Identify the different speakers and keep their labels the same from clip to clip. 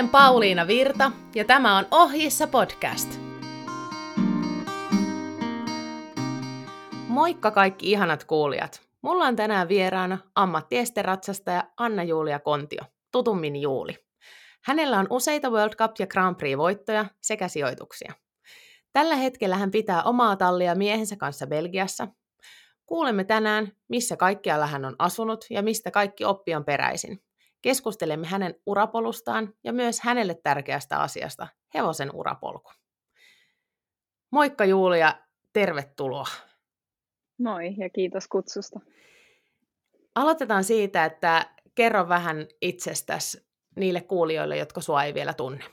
Speaker 1: olen Pauliina Virta ja tämä on Ohjissa podcast. Moikka kaikki ihanat kuulijat! Mulla on tänään vieraana ammattiesteratsastaja Anna-Julia Kontio, tutummin Juuli. Hänellä on useita World Cup- ja Grand Prix-voittoja sekä sijoituksia. Tällä hetkellä hän pitää omaa tallia miehensä kanssa Belgiassa. Kuulemme tänään, missä kaikkialla hän on asunut ja mistä kaikki oppi on peräisin. Keskustelemme hänen urapolustaan ja myös hänelle tärkeästä asiasta, hevosen urapolku. Moikka Julia, tervetuloa.
Speaker 2: Moi ja kiitos kutsusta.
Speaker 1: Aloitetaan siitä, että kerro vähän itsestäsi niille kuulijoille, jotka sua ei vielä tunne.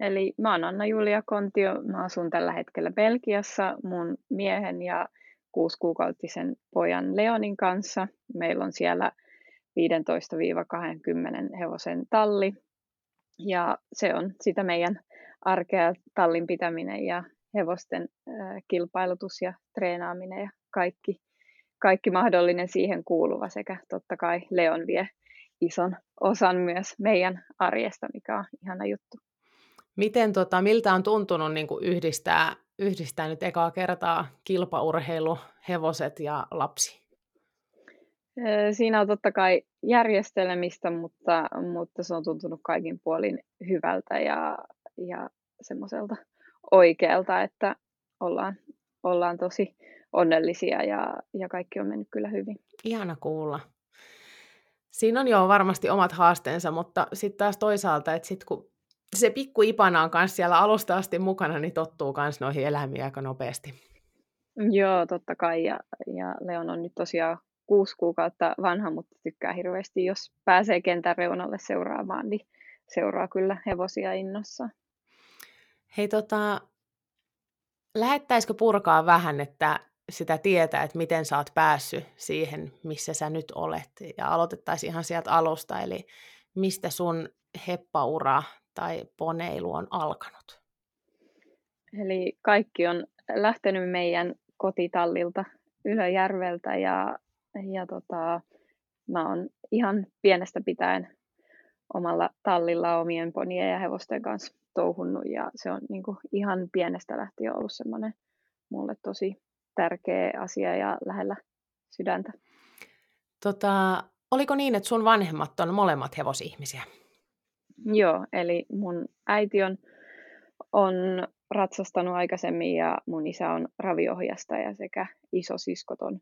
Speaker 2: Eli mä oon Anna-Julia Kontio, mä asun tällä hetkellä Belgiassa mun miehen ja kuusikuukautisen pojan Leonin kanssa. Meillä on siellä 15-20 hevosen talli ja se on sitä meidän arkea tallin pitäminen ja hevosten kilpailutus ja treenaaminen ja kaikki, kaikki mahdollinen siihen kuuluva sekä totta kai Leon vie ison osan myös meidän arjesta, mikä on ihana juttu.
Speaker 1: Miten, tota, miltä on tuntunut niin kuin yhdistää, yhdistää nyt ekaa kertaa kilpaurheilu, hevoset ja lapsi?
Speaker 2: Siinä on totta kai järjestelemistä, mutta, mutta se on tuntunut kaikin puolin hyvältä ja, ja semmoiselta oikealta, että ollaan, ollaan tosi onnellisia ja, ja kaikki on mennyt kyllä hyvin.
Speaker 1: Ihana kuulla. Siinä on jo varmasti omat haasteensa, mutta sitten taas toisaalta, että sit kun se pikku Ipana on kanssa siellä alusta asti mukana, niin tottuu myös noihin eläimiin aika nopeasti.
Speaker 2: Joo, totta kai. Ja, ja Leon on nyt tosiaan kuusi kuukautta vanha, mutta tykkää hirveästi, jos pääsee kentän reunalle seuraamaan, niin seuraa kyllä hevosia innossa.
Speaker 1: Hei tota, lähettäisikö purkaa vähän, että sitä tietää, että miten sä oot päässyt siihen, missä sä nyt olet. Ja aloitettaisiin ihan sieltä alusta, eli mistä sun heppaura tai poneilu on alkanut?
Speaker 2: Eli kaikki on lähtenyt meidän kotitallilta Ylöjärveltä ja, ja tota, mä oon ihan pienestä pitäen omalla tallilla omien ponien ja hevosten kanssa touhunnut ja se on niin kuin ihan pienestä lähtien ollut semmoinen mulle tosi tärkeä asia ja lähellä sydäntä.
Speaker 1: Tota, oliko niin, että sun vanhemmat on molemmat hevosihmisiä?
Speaker 2: Joo, eli mun äiti on, on ratsastanut aikaisemmin ja mun isä on raviohjastaja sekä isosiskot on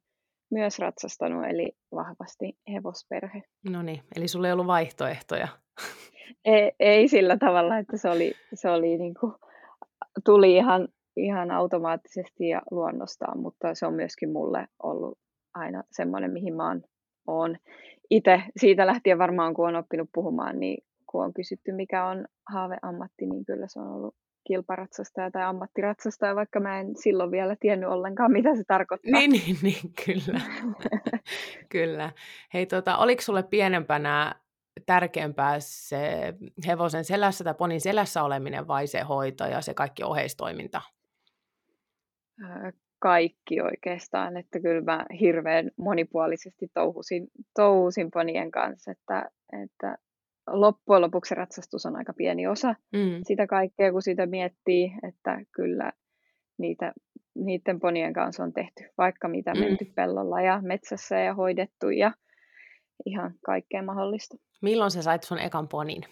Speaker 2: myös ratsastanut, eli vahvasti hevosperhe.
Speaker 1: No niin, eli sulla ei ollut vaihtoehtoja?
Speaker 2: Ei, ei sillä tavalla, että se oli, se oli niin kuin, tuli ihan, ihan automaattisesti ja luonnostaan, mutta se on myöskin mulle ollut aina semmoinen, mihin mä oon, oon itse siitä lähtien varmaan, kun on oppinut puhumaan, niin kun on kysytty, mikä on haaveammatti, niin kyllä se on ollut kilparatsastaja tai ammattiratsastaja, vaikka mä en silloin vielä tiennyt ollenkaan, mitä se tarkoittaa.
Speaker 1: Niin, niin, niin kyllä. kyllä. Hei, tota, oliko sulle pienempänä tärkeämpää se hevosen selässä tai ponin selässä oleminen vai se hoito ja se kaikki oheistoiminta?
Speaker 2: Kaikki oikeastaan, että kyllä mä hirveän monipuolisesti touhusin, touhusin ponien kanssa, että, että loppujen lopuksi ratsastus on aika pieni osa mm. sitä kaikkea, kun sitä miettii, että kyllä niitä, niiden ponien kanssa on tehty vaikka mitä mm. menty pellolla ja metsässä ja hoidettu ja ihan kaikkea mahdollista.
Speaker 1: Milloin sä sait sun ekan ponin?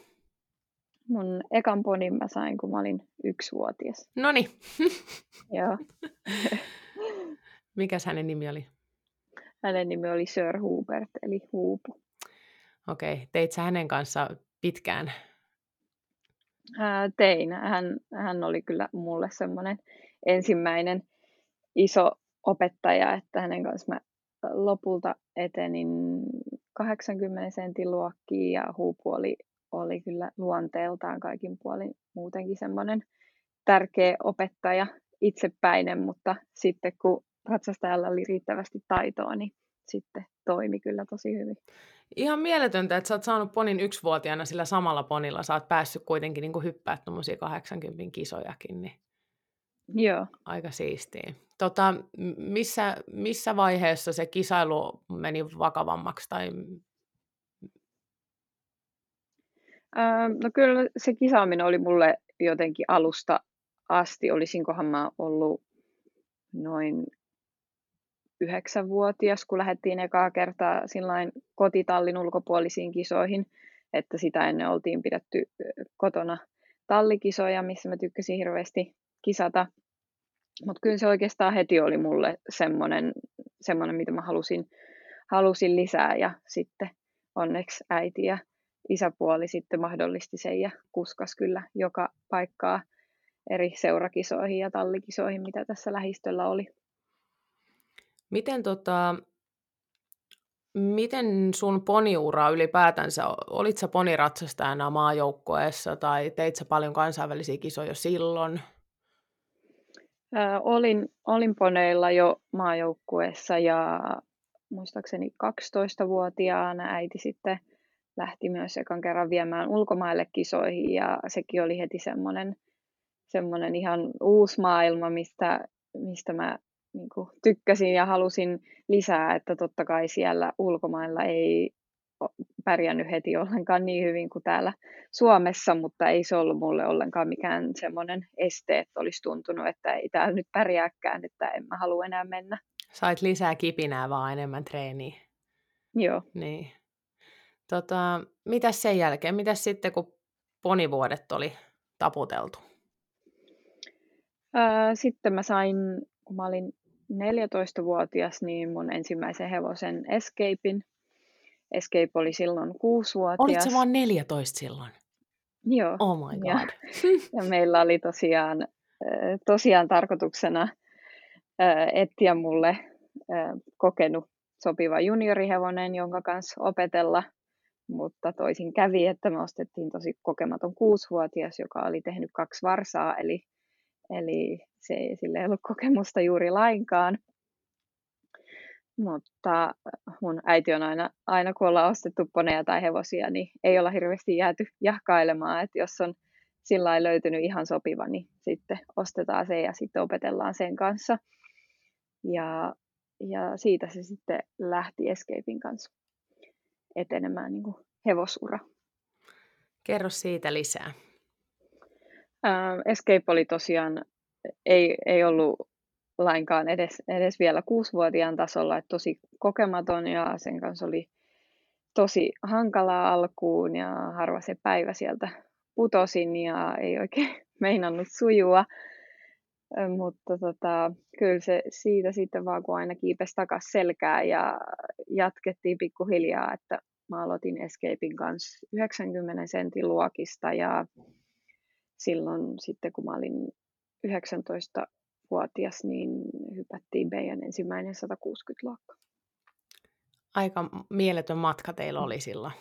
Speaker 2: Mun ekan ponin mä sain, kun mä olin yksivuotias.
Speaker 1: Noni.
Speaker 2: Joo.
Speaker 1: Mikäs hänen nimi oli?
Speaker 2: Hänen nimi oli Sir Hubert, eli Huupu.
Speaker 1: Okei, okay. teit sä hänen kanssa pitkään?
Speaker 2: Ää, tein. Hän, hän oli kyllä mulle semmoinen ensimmäinen iso opettaja, että hänen kanssa mä lopulta etenin 80 sentin luokkiin ja huupu oli, oli kyllä luonteeltaan kaikin puolin muutenkin semmoinen tärkeä opettaja, itsepäinen, mutta sitten kun ratsastajalla oli riittävästi taitoa, niin sitten toimi kyllä tosi hyvin.
Speaker 1: Ihan mieletöntä, että sä oot saanut ponin yksivuotiaana sillä samalla ponilla. Sä oot päässyt kuitenkin niin hyppää tuommoisia 80 kisojakin. Niin
Speaker 2: Joo.
Speaker 1: Aika siistiä. Tota, missä, missä vaiheessa se kisailu meni vakavammaksi? Tai...
Speaker 2: Öö, no kyllä se kisaaminen oli mulle jotenkin alusta asti. Olisinkohan mä ollut noin yhdeksänvuotias, kun lähdettiin ekaa kertaa sillain kotitallin ulkopuolisiin kisoihin, että sitä ennen oltiin pidetty kotona tallikisoja, missä mä tykkäsin hirveästi kisata. Mutta kyllä se oikeastaan heti oli mulle semmoinen, semmoinen mitä mä halusin, halusin lisää ja sitten onneksi äiti ja isäpuoli sitten mahdollisti sen ja kuskas kyllä joka paikkaa eri seurakisoihin ja tallikisoihin, mitä tässä lähistöllä oli.
Speaker 1: Miten, tota, miten sun poniura ylipäätänsä, olit sä poniratsastajana maajoukkoessa tai teit sä paljon kansainvälisiä kisoja silloin?
Speaker 2: Ää, olin, olin poneilla jo maajoukkueessa ja muistaakseni 12-vuotiaana äiti sitten lähti myös ekan kerran viemään ulkomaille kisoihin ja sekin oli heti semmoinen, semmoinen ihan uusi maailma, mistä, mistä mä niin kuin, tykkäsin ja halusin lisää, että totta kai siellä ulkomailla ei pärjännyt heti ollenkaan niin hyvin kuin täällä Suomessa, mutta ei se ollut mulle ollenkaan mikään semmoinen este, että olisi tuntunut, että ei täällä nyt pärjääkään, että en mä halua enää mennä.
Speaker 1: Sait lisää kipinää vaan enemmän treeniä.
Speaker 2: Joo.
Speaker 1: Niin. Tota, mitäs sen jälkeen? Mitäs sitten, kun ponivuodet oli taputeltu?
Speaker 2: Öö, sitten mä sain, kun mä olin 14-vuotias, niin mun ensimmäisen hevosen Escapein. Escape oli silloin 6-vuotias.
Speaker 1: Olit se vaan 14 silloin?
Speaker 2: Joo.
Speaker 1: Oh my god. Ja,
Speaker 2: ja meillä oli tosiaan, tosiaan tarkoituksena etsiä mulle kokenut sopiva juniorihevonen, jonka kanssa opetella, mutta toisin kävi, että me ostettiin tosi kokematon kuusivuotias, joka oli tehnyt kaksi varsaa, eli, eli se ei, sille ollut kokemusta juuri lainkaan. Mutta mun äiti on aina, aina kun ollaan ostettu poneja tai hevosia, niin ei olla hirveästi jääty jahkailemaan, että jos on sillä löytynyt ihan sopiva, niin sitten ostetaan se ja sitten opetellaan sen kanssa. Ja, ja siitä se sitten lähti Escapein kanssa etenemään niin kuin hevosura.
Speaker 1: Kerro siitä lisää.
Speaker 2: Escape oli tosiaan, ei, ei ollut lainkaan edes, edes vielä kuusivuotiaan tasolla, että tosi kokematon ja sen kanssa oli tosi hankalaa alkuun ja harva se päivä sieltä putosin ja ei oikein meinannut sujua. Mutta tota, kyllä se siitä sitten vaan, kun aina kiipesi takaisin selkää ja jatkettiin pikkuhiljaa, että mä aloitin Escapein kanssa 90 sentin luokista ja silloin sitten kun mä olin 19-vuotias, niin hypättiin meidän ensimmäinen 160-luokka.
Speaker 1: Aika mieletön matka teillä oli silloin.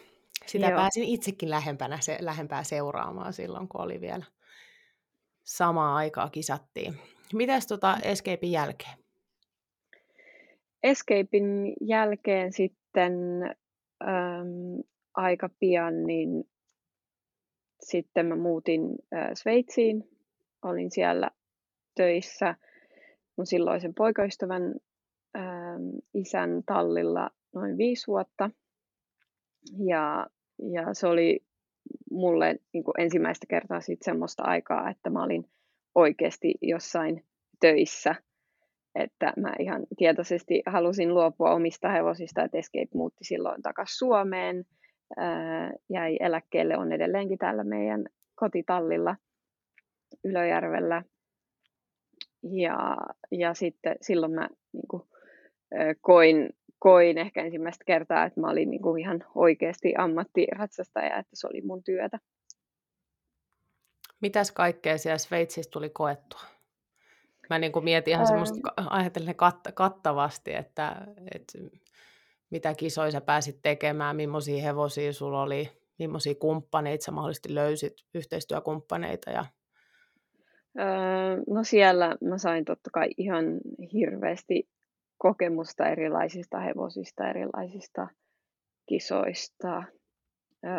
Speaker 1: Sitä Joo. pääsin itsekin lähempänä, se, lähempää seuraamaan silloin, kun oli vielä samaa aikaa kisattiin. Mitäs tota Escapein jälkeen?
Speaker 2: Escapein jälkeen sitten äm, aika pian, niin sitten mä muutin äh, Sveitsiin. Olin siellä töissä mun silloisen poikaystävän ähm, isän tallilla noin viisi vuotta. Ja, ja se oli mulle niin kuin ensimmäistä kertaa sit semmoista aikaa, että mä olin oikeasti jossain töissä. Että mä ihan tietoisesti halusin luopua omista hevosista, että Escape muutti silloin takaisin Suomeen. Jäi eläkkeelle, on edelleenkin täällä meidän kotitallilla Ylöjärvellä. Ja, ja sitten silloin mä niin kuin, koin, koin ehkä ensimmäistä kertaa, että mä olin niin kuin ihan oikeasti ammattiratsastaja, että se oli mun työtä.
Speaker 1: Mitäs kaikkea siellä Sveitsissä tuli koettua? Mä niin kuin mietin ihan semmoista, ajatellen kat- kattavasti, että, että mitä kisoja sä pääsit tekemään, millaisia hevosia sulla oli, millaisia kumppaneita sä mahdollisesti löysit, yhteistyökumppaneita ja
Speaker 2: Öö, no siellä mä sain totta kai ihan hirveästi kokemusta erilaisista hevosista, erilaisista kisoista. Öö,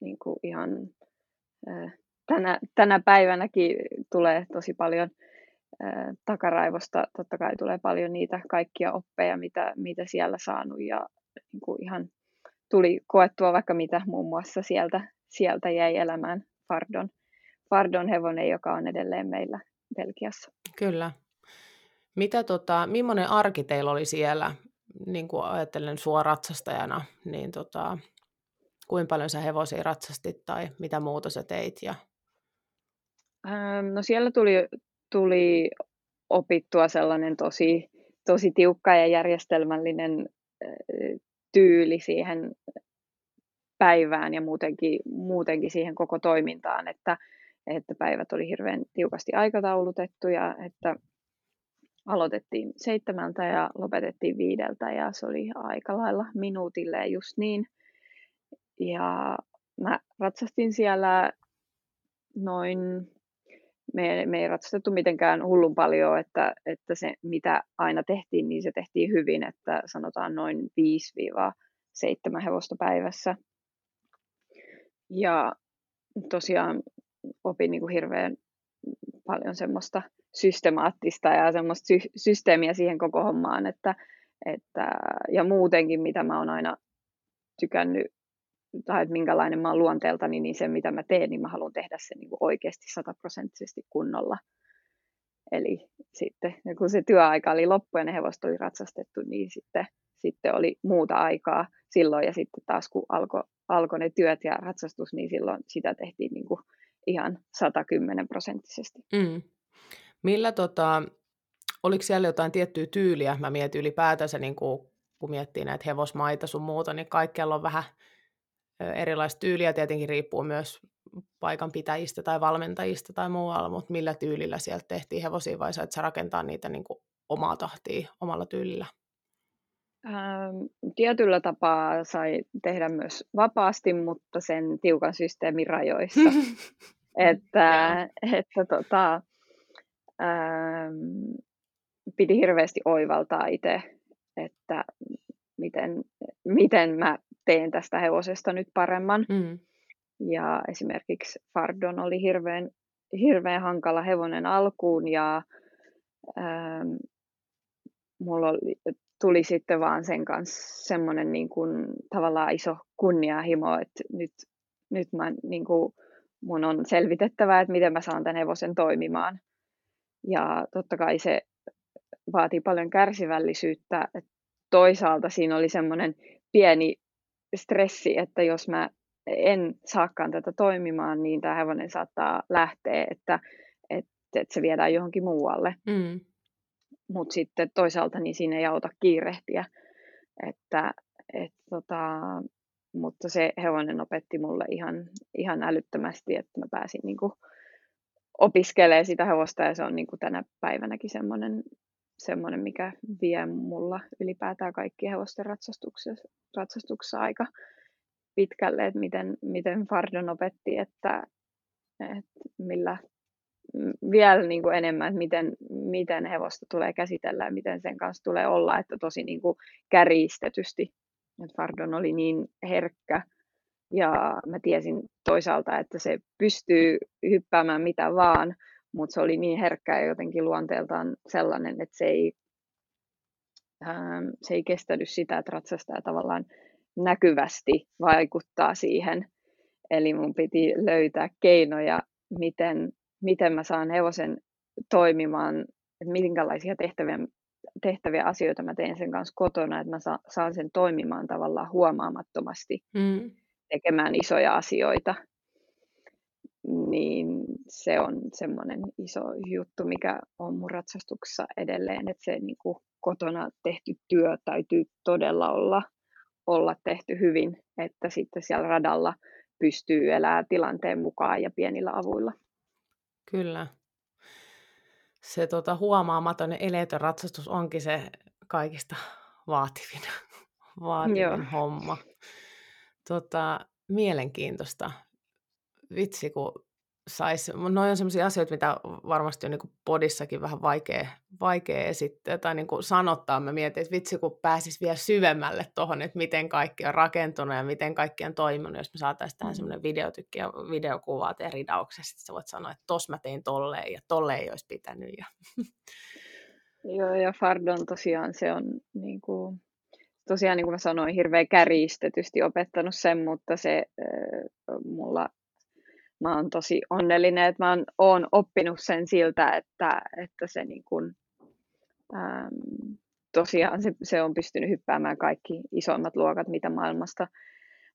Speaker 2: niin kuin ihan öö, tänä, tänä päivänäkin tulee tosi paljon takaraivosta. Totta kai tulee paljon niitä kaikkia oppeja, mitä, mitä siellä saanut ja niin kuin ihan tuli koettua vaikka mitä muun muassa sieltä, sieltä jäi elämään Fardon, Fardon hevonen, joka on edelleen meillä Belgiassa.
Speaker 1: Kyllä. Mitä tota, millainen arki teillä oli siellä, niin kuin ajattelen sua ratsastajana, niin tota, kuinka paljon sä hevosia ratsastit tai mitä muuta sä teit? Ja...
Speaker 2: No siellä tuli, tuli opittua sellainen tosi, tosi tiukka ja järjestelmällinen tyyli siihen päivään ja muutenkin, muutenkin siihen koko toimintaan, että, että päivät oli hirveän tiukasti aikataulutettuja, että aloitettiin seitsemältä ja lopetettiin viideltä ja se oli aika lailla minuutille just niin. Ja mä ratsastin siellä noin, me, me ei ratsastettu mitenkään hullun paljon, että, että se mitä aina tehtiin, niin se tehtiin hyvin, että sanotaan noin 5-7 hevosta päivässä. Ja tosiaan opin niin kuin hirveän paljon semmoista systemaattista ja semmoista sy- systeemiä siihen koko hommaan, että, että, ja muutenkin mitä mä oon aina tykännyt, tai että minkälainen mä oon luonteeltani, niin se mitä mä teen, niin mä haluan tehdä sen niin oikeasti sataprosenttisesti kunnolla. Eli sitten kun se työaika oli loppu ja ne hevoset oli ratsastettu, niin sitten, sitten oli muuta aikaa silloin ja sitten taas kun alkoi alko ne työt ja ratsastus, niin silloin sitä tehtiin niin kuin ihan 110 prosenttisesti. Mm.
Speaker 1: Millä tota, oliko siellä jotain tiettyä tyyliä? Mä mietin ylipäätänsä, niin kuin, kun miettii näitä hevosmaita sun muuta, niin kaikkialla on vähän erilaista tyyliä. Tietenkin riippuu myös paikan pitäjistä tai valmentajista tai muualla, mutta millä tyylillä sieltä tehtiin hevosia vai sait sä rakentaa niitä niin kuin omaa tahtia omalla tyylillä?
Speaker 2: Ähm, tietyllä tapaa sai tehdä myös vapaasti, mutta sen tiukan systeemin rajoissa. että, että tota, ähm, piti hirveästi oivaltaa itse, että miten, miten mä teen tästä hevosesta nyt paremman. Mm. Ja esimerkiksi Fardon oli hirveän, hirveän hankala hevonen alkuun ja ähm, mulla oli, tuli sitten vaan sen kanssa semmoinen niin kuin, tavallaan iso kunnianhimo, että nyt, nyt mä, niin kuin, mun on selvitettävä, että miten mä saan tämän hevosen toimimaan. Ja totta kai se vaatii paljon kärsivällisyyttä. Toisaalta siinä oli semmoinen pieni stressi, että jos mä en saakaan tätä toimimaan, niin tämä hevonen saattaa lähteä, että, että, että se viedään johonkin muualle. Mm. Mutta sitten toisaalta niin siinä ei auta kiirehtiä. Että, et, tota, mutta se hevonen opetti mulle ihan, ihan älyttömästi, että mä pääsin niin kuin, opiskelee sitä hevosta ja se on niin kuin tänä päivänäkin semmoinen, semmoinen, mikä vie mulla ylipäätään kaikki hevosten ratsastuksessa, ratsastuksessa aika pitkälle, että miten, miten Fardon opetti, että, että millä vielä niin kuin enemmän, että miten, miten hevosta tulee käsitellä ja miten sen kanssa tulee olla, että tosi niin kuin kärjistetysti. Että Fardon oli niin herkkä ja mä tiesin toisaalta, että se pystyy hyppäämään mitä vaan, mutta se oli niin herkkä ja jotenkin luonteeltaan sellainen, että se ei, ähm, se ei kestänyt sitä, että ratsastaja tavallaan näkyvästi vaikuttaa siihen. Eli mun piti löytää keinoja, miten, miten mä saan hevosen toimimaan, että minkälaisia tehtäviä, tehtäviä asioita mä teen sen kanssa kotona, että mä saan sen toimimaan tavallaan huomaamattomasti. Mm tekemään isoja asioita, niin se on semmoinen iso juttu, mikä on mun ratsastuksessa edelleen, että se niin kuin kotona tehty työ täytyy todella olla, olla tehty hyvin, että sitten siellä radalla pystyy elämään tilanteen mukaan ja pienillä avuilla.
Speaker 1: Kyllä. Se tota, huomaamaton eleetön ratsastus onkin se kaikista vaativin, vaativin Joo. homma. Tota, mielenkiintoista. Vitsi, kun saisi, noin on sellaisia asioita, mitä varmasti on niin podissakin vähän vaikea, vaikea esittää tai niin kuin sanottaa. Mä mietin, että vitsi, kun pääsis vielä syvemmälle tuohon, että miten kaikki on rakentunut ja miten kaikki on toiminut. Jos me saataisiin tähän mm. semmoinen videotykki ja videokuvaa tehdä ridauksesta, sä voit sanoa, että tos mä tein tolleen ja tolle ei olisi pitänyt. Ja...
Speaker 2: Joo, ja Fardon tosiaan se on niin kuin tosiaan niin kuin mä sanoin, hirveän kärjistetysti opettanut sen, mutta se mulla mä oon tosi onnellinen, että mä oon, oon oppinut sen siltä, että, että se niin kuin, äm, tosiaan se, se on pystynyt hyppäämään kaikki isoimmat luokat, mitä maailmasta,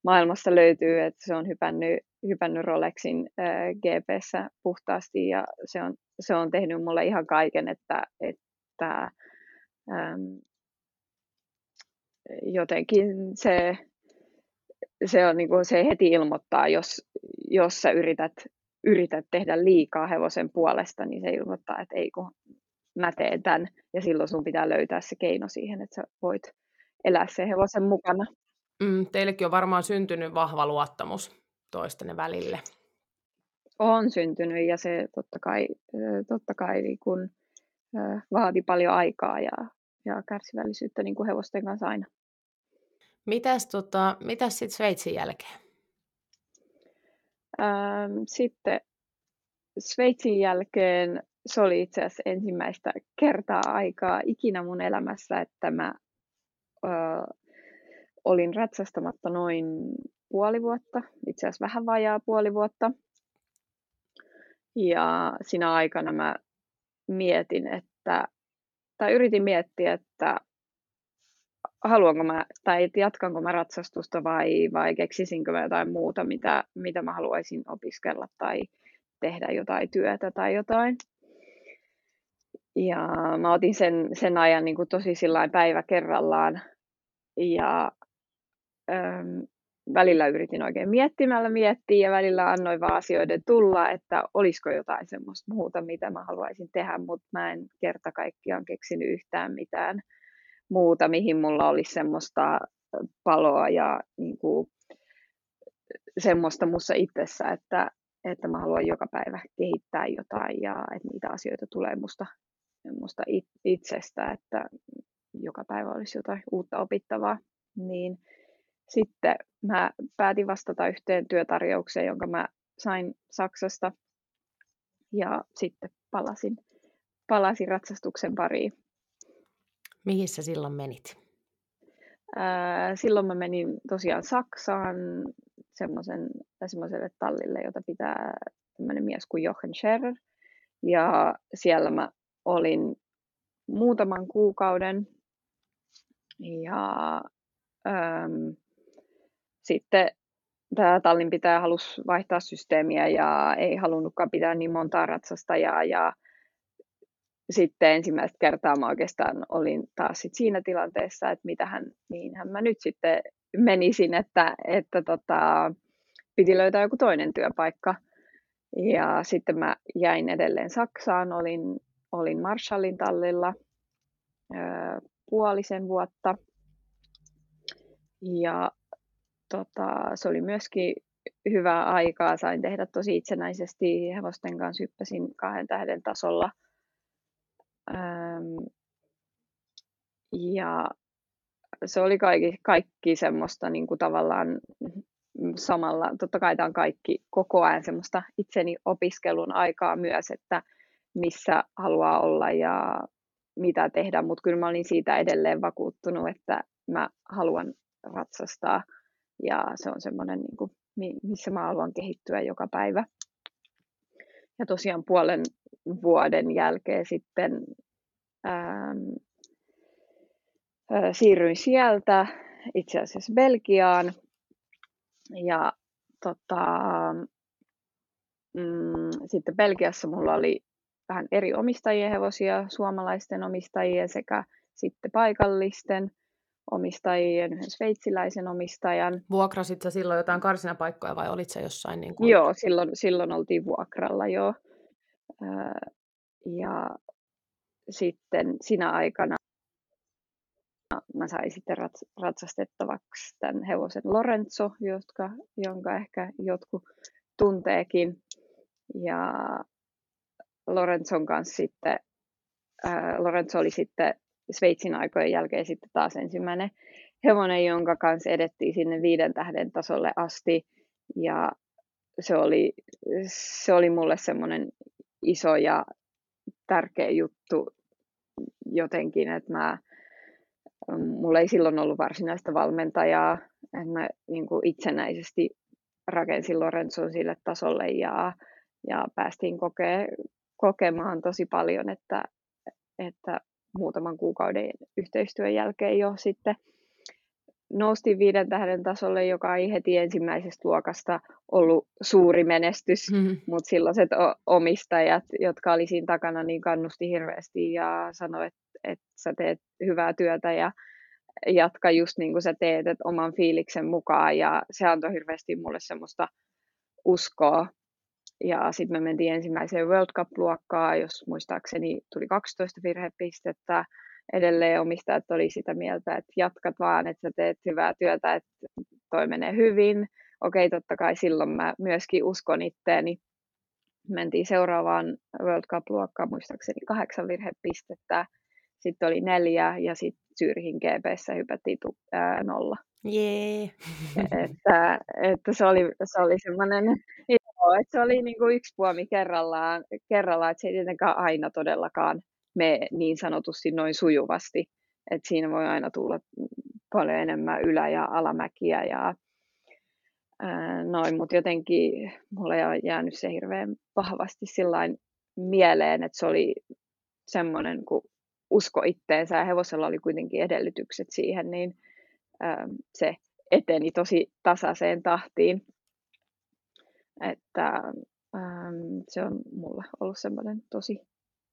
Speaker 2: maailmasta löytyy, että se on hypännyt, hypännyt Rolexin äh, GPssä puhtaasti ja se on, se on tehnyt mulle ihan kaiken, että, että äm, jotenkin se, se, on, niin kuin, se heti ilmoittaa, jos, jos sä yrität, yrität tehdä liikaa hevosen puolesta, niin se ilmoittaa, että ei kun mä teen tämän. Ja silloin sun pitää löytää se keino siihen, että sä voit elää sen hevosen mukana.
Speaker 1: Mm, teillekin on varmaan syntynyt vahva luottamus toistenne välille.
Speaker 2: On syntynyt ja se totta kai, totta kai niin kun, vaati paljon aikaa ja, ja kärsivällisyyttä niin kuin hevosten kanssa aina.
Speaker 1: Mitäs, tota, mitäs sitten Sveitsin jälkeen?
Speaker 2: Ähm, sitten Sveitsin jälkeen se oli itse asiassa ensimmäistä kertaa aikaa ikinä mun elämässä, että mä ö, olin ratsastamatta noin puoli vuotta, itse asiassa vähän vajaa puoli vuotta. Ja siinä aikana mä mietin, että, tai yritin miettiä, että haluanko mä, tai jatkanko mä ratsastusta vai, vai keksisinkö mä jotain muuta, mitä, mitä mä haluaisin opiskella tai tehdä jotain työtä tai jotain. Ja mä otin sen, sen ajan niin kuin tosi päivä kerrallaan. Ja äm, välillä yritin oikein miettimällä miettiä ja välillä annoin vaan asioiden tulla, että olisiko jotain semmoista muuta, mitä mä haluaisin tehdä, mutta mä en kerta kaikkiaan keksinyt yhtään mitään muuta, mihin mulla olisi semmoista paloa ja niin kuin, semmoista mussa itsessä, että, että mä haluan joka päivä kehittää jotain ja että niitä asioita tulee musta, musta itsestä, että joka päivä olisi jotain uutta opittavaa. Niin sitten mä päätin vastata yhteen työtarjoukseen, jonka mä sain Saksasta ja sitten palasin, palasin ratsastuksen pariin
Speaker 1: Mihin sä silloin menit?
Speaker 2: Silloin mä menin tosiaan Saksaan semmoiselle tallille, jota pitää tämmöinen mies kuin Jochen Scherer. Ja siellä mä olin muutaman kuukauden. Ja äm, sitten tämä tallin pitää halus vaihtaa systeemiä ja ei halunnutkaan pitää niin montaa ratsastajaa ja sitten ensimmäistä kertaa mä oikeastaan olin taas sit siinä tilanteessa, että mitähän, niinhän mä nyt sitten menisin, että, että tota, piti löytää joku toinen työpaikka. Ja sitten mä jäin edelleen Saksaan, olin, olin Marshallin tallilla ö, puolisen vuotta. Ja tota, se oli myöskin hyvää aikaa, sain tehdä tosi itsenäisesti hevosten kanssa, hyppäsin kahden tähden tasolla – Ähm, ja se oli kaikki, kaikki semmoista niin kuin tavallaan samalla, totta kai tämä on kaikki koko ajan semmoista itseni opiskelun aikaa myös, että missä haluaa olla ja mitä tehdä, mutta kyllä mä olin siitä edelleen vakuuttunut, että mä haluan ratsastaa ja se on semmoinen, niin kuin, missä mä haluan kehittyä joka päivä. Ja tosiaan puolen vuoden jälkeen sitten ähm, äh, siirryin sieltä itse asiassa Belgiaan ja tota, mm, sitten Belgiassa mulla oli vähän eri omistajien hevosia, suomalaisten omistajien sekä sitten paikallisten omistajien, yhden sveitsiläisen omistajan.
Speaker 1: Vuokrasit sä silloin jotain karsinapaikkoja vai olit sä jossain? Niin kuin...
Speaker 2: Joo, silloin, silloin oltiin vuokralla jo. Ja sitten sinä aikana mä sain sitten ratsastettavaksi tämän hevosen Lorenzo, jotka, jonka ehkä jotkut tunteekin. Ja Lorenzon kanssa sitten, ää, Lorenzo oli sitten Sveitsin aikojen jälkeen sitten taas ensimmäinen hevonen, jonka kanssa edettiin sinne viiden tähden tasolle asti. Ja se oli, se oli mulle semmoinen iso ja tärkeä juttu jotenkin, että mä, mulla ei silloin ollut varsinaista valmentajaa, että mä niin kuin itsenäisesti rakensin Lorenzon sille tasolle ja, ja päästiin kokee, kokemaan tosi paljon, että, että muutaman kuukauden yhteistyön jälkeen jo sitten noustiin viiden tähden tasolle, joka ei heti ensimmäisestä luokasta ollut suuri menestys, mm-hmm. mutta silloiset omistajat, jotka oli siinä takana, niin kannusti hirveästi ja sanoi, että, että sä teet hyvää työtä ja jatka just niin kuin sä teet, että oman fiiliksen mukaan ja se antoi hirveästi mulle semmoista uskoa. Ja sitten me mentiin ensimmäiseen World Cup-luokkaan, jos muistaakseni tuli 12 virhepistettä. Edelleen omistajat oli sitä mieltä, että jatkat vaan, että sä teet hyvää työtä, että toi menee hyvin. Okei, totta kai silloin mä myöskin uskon itteeni. Mentiin seuraavaan World Cup-luokkaan, muistaakseni kahdeksan virhepistettä sitten oli neljä ja sitten Zyrhin GPssä hypättiin tu- ää, nolla.
Speaker 1: Jee.
Speaker 2: että, että se oli, se oli semmoinen, joo, että se oli niin kuin yksi puomi kerrallaan, kerrallaan, että se ei tietenkään aina todellakaan mene niin sanotusti noin sujuvasti. Että siinä voi aina tulla paljon enemmän ylä- ja alamäkiä ja ää, noin, mutta jotenkin mulle on jäänyt se hirveän vahvasti sillain mieleen, että se oli semmoinen, kun usko itteensä ja hevosella oli kuitenkin edellytykset siihen, niin ähm, se eteni tosi tasaiseen tahtiin. Että se on mulla ollut semmoinen tosi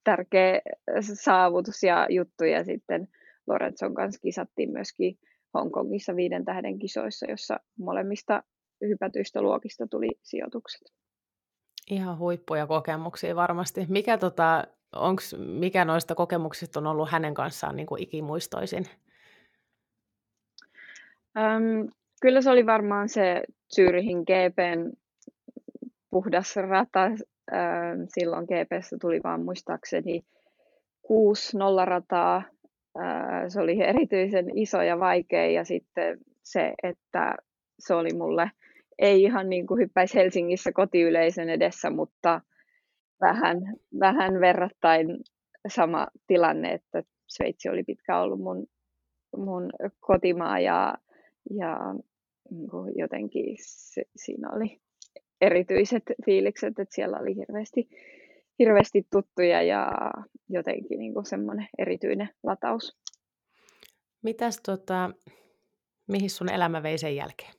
Speaker 2: tärkeä saavutus ja juttu. Ja sitten Lorenzon kanssa kisattiin myöskin Hongkongissa viiden tähden kisoissa, jossa molemmista hypätyistä luokista tuli sijoitukset.
Speaker 1: Ihan huippuja kokemuksia varmasti. Mikä tota, onks, mikä noista kokemuksista on ollut hänen kanssaan niin kuin ikimuistoisin?
Speaker 2: Um, kyllä se oli varmaan se Zyrihin GPn puhdas rata. Silloin GPssä tuli vaan muistaakseni kuusi nollarataa. Uh, se oli erityisen iso ja vaikea ja sitten se, että se oli mulle ei ihan niin kuin hyppäisi Helsingissä kotiyleisön edessä, mutta vähän, vähän verrattain sama tilanne, että Sveitsi oli pitkään ollut mun, mun kotimaa ja, ja niin jotenkin se, siinä oli erityiset fiilikset, että siellä oli hirveästi, hirveästi tuttuja ja jotenkin niin kuin semmoinen erityinen lataus.
Speaker 1: Mitäs tota, mihin sun elämä vei sen jälkeen?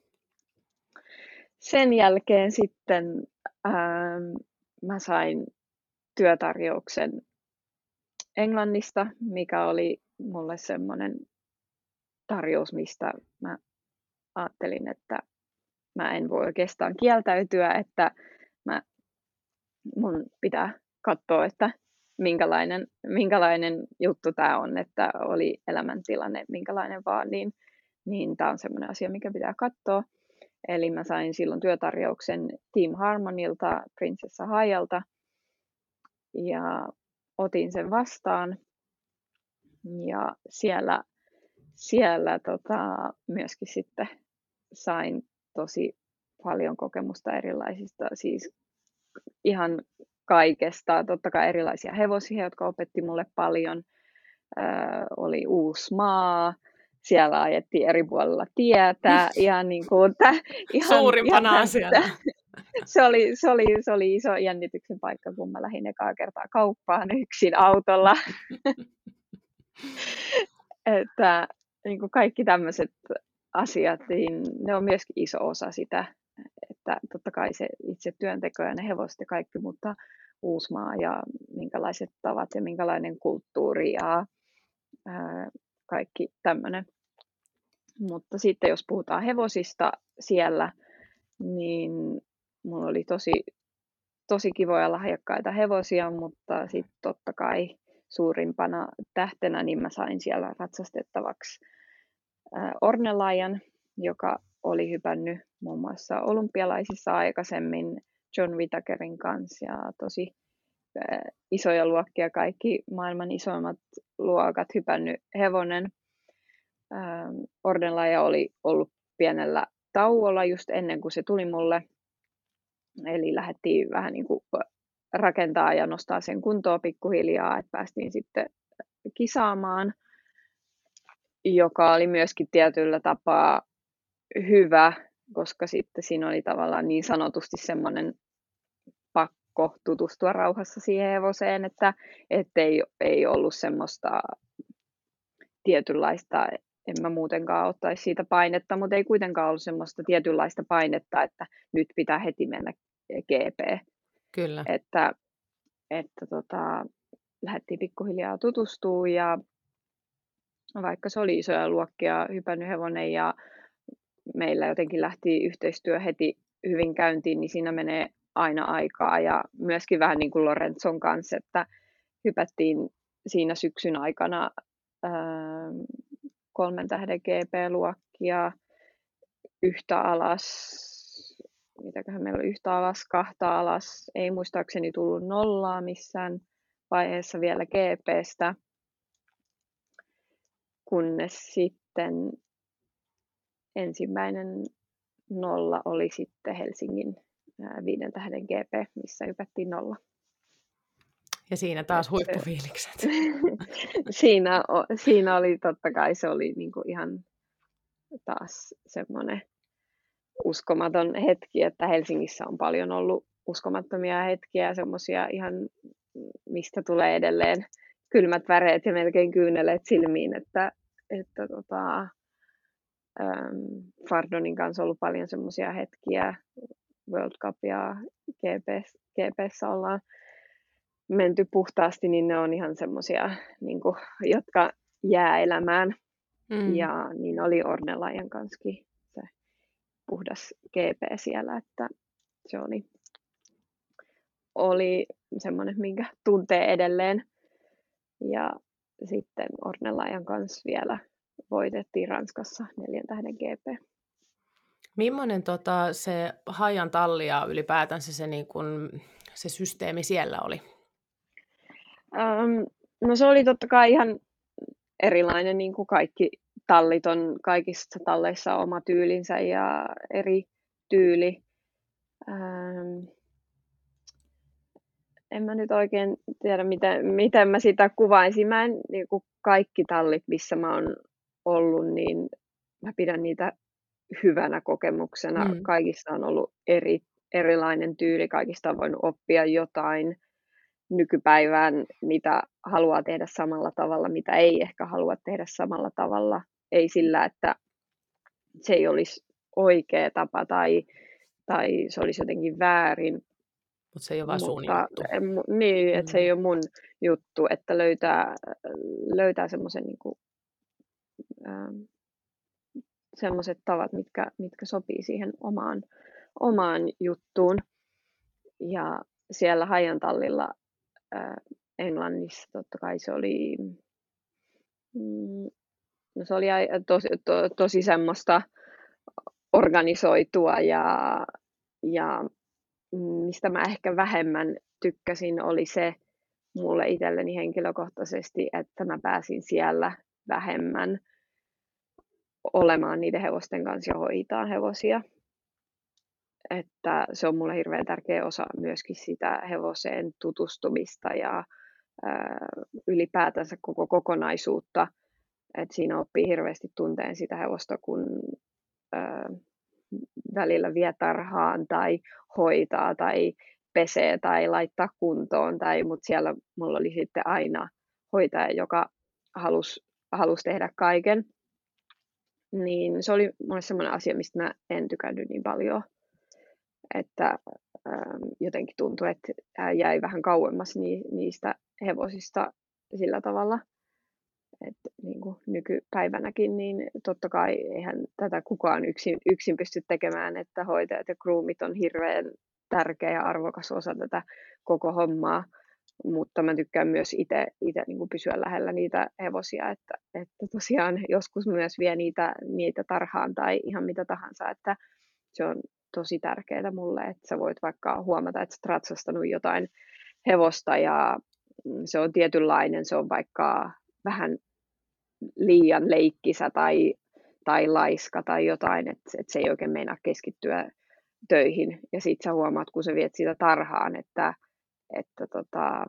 Speaker 2: Sen jälkeen sitten ähm, mä sain työtarjouksen Englannista, mikä oli mulle semmoinen tarjous, mistä mä ajattelin, että mä en voi oikeastaan kieltäytyä, että mä, mun pitää katsoa, että minkälainen, minkälainen juttu tämä on, että oli elämäntilanne minkälainen vaan, niin, niin tämä on semmoinen asia, mikä pitää katsoa. Eli mä sain silloin työtarjouksen Team Harmonilta, Prinsessa Hajalta, ja otin sen vastaan. Ja siellä, siellä tota, myöskin sitten sain tosi paljon kokemusta erilaisista, siis ihan kaikesta. Totta kai erilaisia hevosia, jotka opetti mulle paljon. Öö, oli uusi maa, siellä ajettiin eri puolilla tietä. Ihan niin kuin, tä,
Speaker 1: ihan, Suurimpana ihan asiana.
Speaker 2: Se oli, se, oli, se oli iso jännityksen paikka, kun mä lähdin ekaa kertaa kauppaan yksin autolla. että niin kuin kaikki tämmöiset asiat, niin ne on myöskin iso osa sitä, että totta kai se itse työnteko ja ne hevoset ja kaikki, mutta Uusmaa ja minkälaiset tavat ja minkälainen kulttuuri ja ää, kaikki tämmöinen. Mutta sitten jos puhutaan hevosista siellä, niin mulla oli tosi, tosi kivoja lahjakkaita hevosia, mutta sitten totta kai suurimpana tähtenä niin mä sain siellä ratsastettavaksi Ornelajan, joka oli hypännyt muun muassa olympialaisissa aikaisemmin John Whitakerin kanssa ja tosi isoja luokkia, kaikki maailman isoimmat luokat hypännyt hevonen. Ordenlaja oli ollut pienellä tauolla just ennen kuin se tuli mulle. Eli lähdettiin vähän niin kuin rakentaa ja nostaa sen kuntoon pikkuhiljaa, että päästiin sitten kisaamaan, joka oli myöskin tietyllä tapaa hyvä koska sitten siinä oli tavallaan niin sanotusti semmoinen pakko tutustua rauhassa siihen hevoseen, että ei, ei ollut semmoista tietynlaista, en mä muutenkaan ottaisi siitä painetta, mutta ei kuitenkaan ollut semmoista tietynlaista painetta, että nyt pitää heti mennä GP.
Speaker 1: Kyllä.
Speaker 2: Että, että tota, lähdettiin pikkuhiljaa tutustua ja vaikka se oli isoja luokkia hypännyt hevonen ja meillä jotenkin lähti yhteistyö heti hyvin käyntiin, niin siinä menee aina aikaa. Ja myöskin vähän niin kuin Lorenzon kanssa, että hypättiin siinä syksyn aikana ää, kolmen tähden GP-luokkia yhtä alas, mitäköhän meillä oli yhtä alas, kahta alas, ei muistaakseni tullut nollaa missään vaiheessa vielä GPstä, kunnes sitten ensimmäinen nolla oli sitten Helsingin viiden tähden GP, missä hypättiin nolla.
Speaker 1: Ja siinä taas huippufiilikset.
Speaker 2: siinä, siinä oli totta kai, se oli niinku ihan taas semmoinen uskomaton hetki, että Helsingissä on paljon ollut uskomattomia hetkiä, semmoisia ihan, mistä tulee edelleen kylmät väreet ja melkein kyyneleet silmiin, että, että tota, ähm, Fardonin kanssa ollut paljon semmoisia hetkiä, World Cup ja GPS, GPssä ollaan menty puhtaasti, niin ne on ihan semmoisia, niin jotka jää elämään. Mm. Ja niin oli Ornelajan kanssa se puhdas GP siellä, että se oli, oli semmoinen, minkä tuntee edelleen. Ja sitten Ornelajan kanssa vielä voitettiin Ranskassa neljän tähden GP.
Speaker 1: Millainen tota, se Hajan talli ja ylipäätänsä se, niin kun, se systeemi siellä oli?
Speaker 2: Um, no se oli totta kai ihan erilainen, niin kuin kaikki tallit on, kaikissa talleissa oma tyylinsä ja eri tyyli. Um, en mä nyt oikein tiedä, miten, miten mä sitä kuvaisin. Mä en, niin kuin kaikki tallit, missä mä oon ollut, niin mä pidän niitä hyvänä kokemuksena. Mm. Kaikista on ollut eri, erilainen tyyli, kaikista on voinut oppia jotain nykypäivään, mitä haluaa tehdä samalla tavalla, mitä ei ehkä halua tehdä samalla tavalla. Ei sillä, että se ei olisi oikea tapa tai, tai se olisi jotenkin väärin.
Speaker 1: Mutta se ei ole vaan sun
Speaker 2: juttu. Niin, että mm. se ei ole mun juttu, että löytää, löytää semmoisen niin ähm, semmoiset tavat, mitkä, mitkä sopii siihen omaan, omaan juttuun. Ja siellä Hajantallilla äh, Englannissa totta kai se oli, mm, no se oli tosi, to, tosi semmoista organisoitua ja, ja mistä mä ehkä vähemmän tykkäsin oli se mulle itselleni henkilökohtaisesti, että mä pääsin siellä vähemmän olemaan niiden hevosten kanssa ja hoitaa hevosia. Että se on mulle hirveän tärkeä osa myöskin sitä hevoseen tutustumista ja ää, ylipäätänsä koko kokonaisuutta. Et siinä oppii hirveästi tunteen sitä hevosta, kun välillä vie tarhaan tai hoitaa tai pesee tai laittaa kuntoon. Tai, mutta siellä mulla oli sitten aina hoitaja, joka halusi halus tehdä kaiken niin se oli mulle semmoinen asia, mistä mä en tykännyt niin paljon, että ähm, jotenkin tuntui, että jäi vähän kauemmas ni, niistä hevosista sillä tavalla, että niin kuin nykypäivänäkin, niin totta kai eihän tätä kukaan yksin, yksin pysty tekemään, että hoitajat ja groomit on hirveän tärkeä ja arvokas osa tätä koko hommaa. Mutta mä tykkään myös itse niin pysyä lähellä niitä hevosia, että, että tosiaan joskus myös vie niitä, niitä tarhaan tai ihan mitä tahansa, että se on tosi tärkeää mulle, että sä voit vaikka huomata, että sä ratsastanut jotain hevosta ja se on tietynlainen, se on vaikka vähän liian leikkisä tai, tai laiska tai jotain, että, että se ei oikein meinaa keskittyä töihin. Ja sit sä huomaat, kun sä viet sitä tarhaan, että että tota,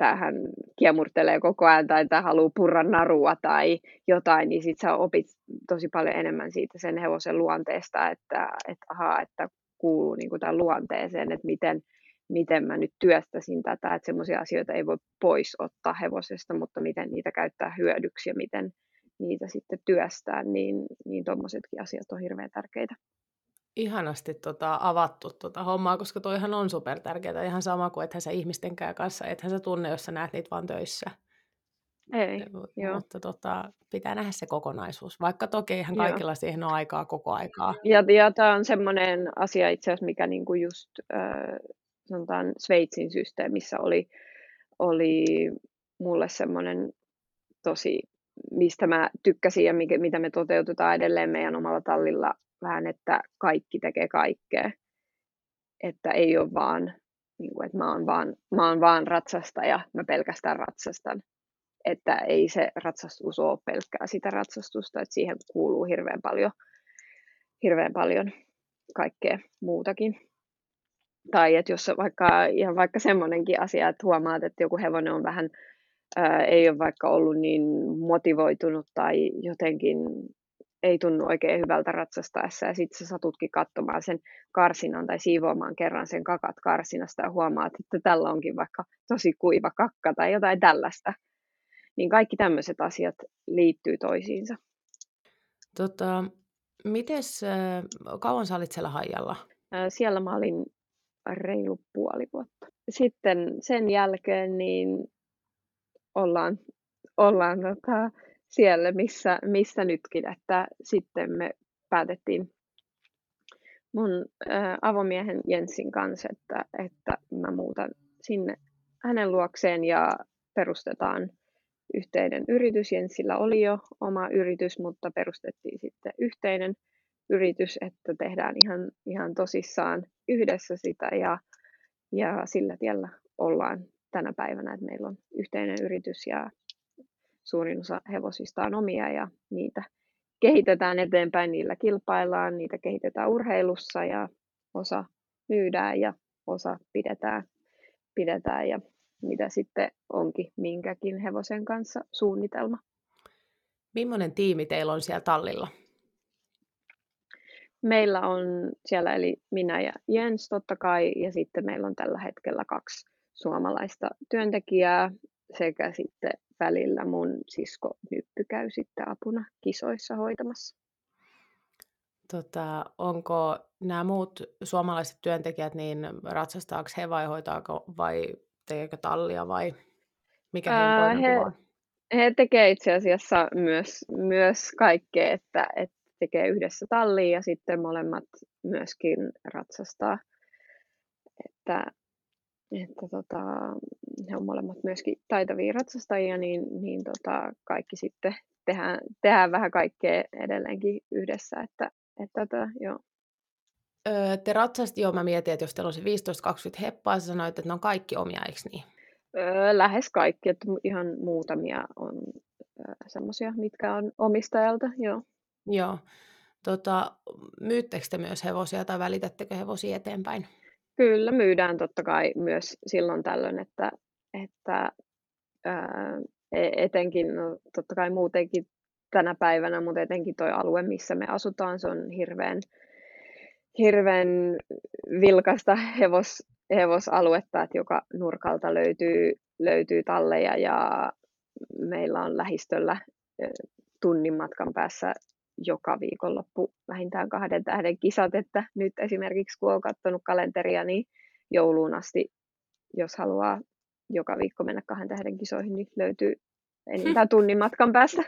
Speaker 2: että hän kiemurtelee koko ajan tai että haluaa purra narua tai jotain, niin sitten sä opit tosi paljon enemmän siitä sen hevosen luonteesta, että, että, aha, että kuuluu niin tämän luonteeseen, että miten, miten mä nyt työstäisin tätä, että semmoisia asioita ei voi pois ottaa hevosesta, mutta miten niitä käyttää hyödyksi ja miten niitä sitten työstää, niin, niin tuommoisetkin asiat on hirveän tärkeitä.
Speaker 1: Ihanasti tota, avattu tota hommaa, koska toihan on super tärkeää. Ihan sama kuin ethän sä ihmistenkään kanssa, ethän sä tunne, jos sä näet niitä vaan töissä.
Speaker 2: Ei,
Speaker 1: mutta joo. tota, pitää nähdä se kokonaisuus, vaikka toki ihan kaikilla joo. siihen on aikaa koko aikaa.
Speaker 2: Ja, ja tämä on semmoinen asia itse asiassa, mikä niinku just äh, sanotaan Sveitsin systeemissä oli, oli mulle semmoinen tosi, mistä mä tykkäsin ja mikä, mitä me toteutetaan edelleen meidän omalla tallilla vähän, että kaikki tekee kaikkea. Että ei ole vaan, niin kuin, että mä oon vaan, mä oon vaan ratsastaja, mä pelkästään ratsastan. Että ei se ratsastus ole pelkkää sitä ratsastusta, että siihen kuuluu hirveän paljon, hirveän paljon kaikkea muutakin. Tai että jos vaikka, ihan vaikka semmoinenkin asia, että huomaat, että joku hevonen on vähän, ää, ei ole vaikka ollut niin motivoitunut tai jotenkin ei tunnu oikein hyvältä ratsastaessa ja sitten sä satutkin katsomaan sen karsinan tai siivoamaan kerran sen kakat karsinasta ja huomaat, että tällä onkin vaikka tosi kuiva kakka tai jotain tällaista. Niin kaikki tämmöiset asiat liittyy toisiinsa.
Speaker 1: Tota, mites, kauan sä olit siellä Haijalla?
Speaker 2: Siellä mä olin reilu puoli vuotta. Sitten sen jälkeen niin ollaan, ollaan tota, siellä, missä, missä nytkin, että sitten me päätettiin mun ää, avomiehen Jensin kanssa, että, että mä muutan sinne hänen luokseen ja perustetaan yhteinen yritys. Jensillä oli jo oma yritys, mutta perustettiin sitten yhteinen yritys, että tehdään ihan, ihan tosissaan yhdessä sitä ja, ja sillä tiellä ollaan tänä päivänä, että meillä on yhteinen yritys ja suurin osa hevosista on omia ja niitä kehitetään eteenpäin, niillä kilpaillaan, niitä kehitetään urheilussa ja osa myydään ja osa pidetään, pidetään ja mitä sitten onkin minkäkin hevosen kanssa suunnitelma.
Speaker 1: Millainen tiimi teillä on siellä tallilla?
Speaker 2: Meillä on siellä eli minä ja Jens totta kai ja sitten meillä on tällä hetkellä kaksi suomalaista työntekijää sekä sitten välillä mun sisko Nyppy käy sitten apuna kisoissa hoitamassa.
Speaker 1: Tota, onko nämä muut suomalaiset työntekijät, niin ratsastaako he vai hoitaako vai tekeekö tallia vai mikä Ää, he,
Speaker 2: he tekee itse asiassa myös, myös kaikkea, että, että tekee yhdessä tallia ja sitten molemmat myöskin ratsastaa. Että että tota, he on molemmat myöskin taitavia ratsastajia, niin, niin tota, kaikki sitten tehdään, tehdään vähän kaikkea edelleenkin yhdessä, että, että tota, joo.
Speaker 1: Öö, te ratsasti, joo, mä mietin, että jos teillä on se 15-20 heppaa, sä sanoit, että ne on kaikki omia, eikö niin?
Speaker 2: Öö, lähes kaikki, että ihan muutamia on öö, semmoisia, mitkä on omistajalta, joo.
Speaker 1: Joo. Tota, myyttekö te myös hevosia tai välitättekö hevosia eteenpäin?
Speaker 2: Kyllä myydään totta kai myös silloin tällöin, että, että ää, e, etenkin, no totta kai muutenkin tänä päivänä, mutta etenkin tuo alue, missä me asutaan, se on hirveän, hirveän vilkasta hevos, hevosaluetta, että joka nurkalta löytyy, löytyy talleja ja meillä on lähistöllä tunnin matkan päässä joka viikonloppu vähintään kahden tähden kisat, että nyt esimerkiksi kun olen katsonut kalenteria, niin jouluun asti, jos haluaa joka viikko mennä kahden tähden kisoihin, niin löytyy enintään tunnin matkan päästä.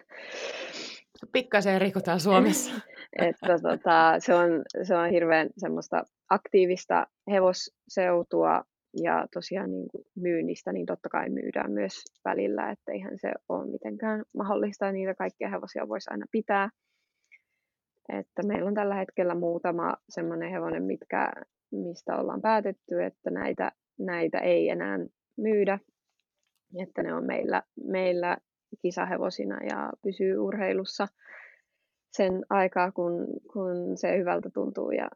Speaker 1: Pikkasen rikotaan Suomessa.
Speaker 2: että tota, se, on, se on hirveän semmoista aktiivista hevosseutua ja tosiaan niin kuin myynnistä, niin totta kai myydään myös välillä, että eihän se ole mitenkään mahdollista, niitä kaikkia hevosia voisi aina pitää. Että meillä on tällä hetkellä muutama semmoinen hevonen, mitkä, mistä ollaan päätetty, että näitä, näitä ei enää myydä, että ne on meillä, meillä kisahevosina ja pysyy urheilussa sen aikaa, kun, kun se hyvältä tuntuu ja,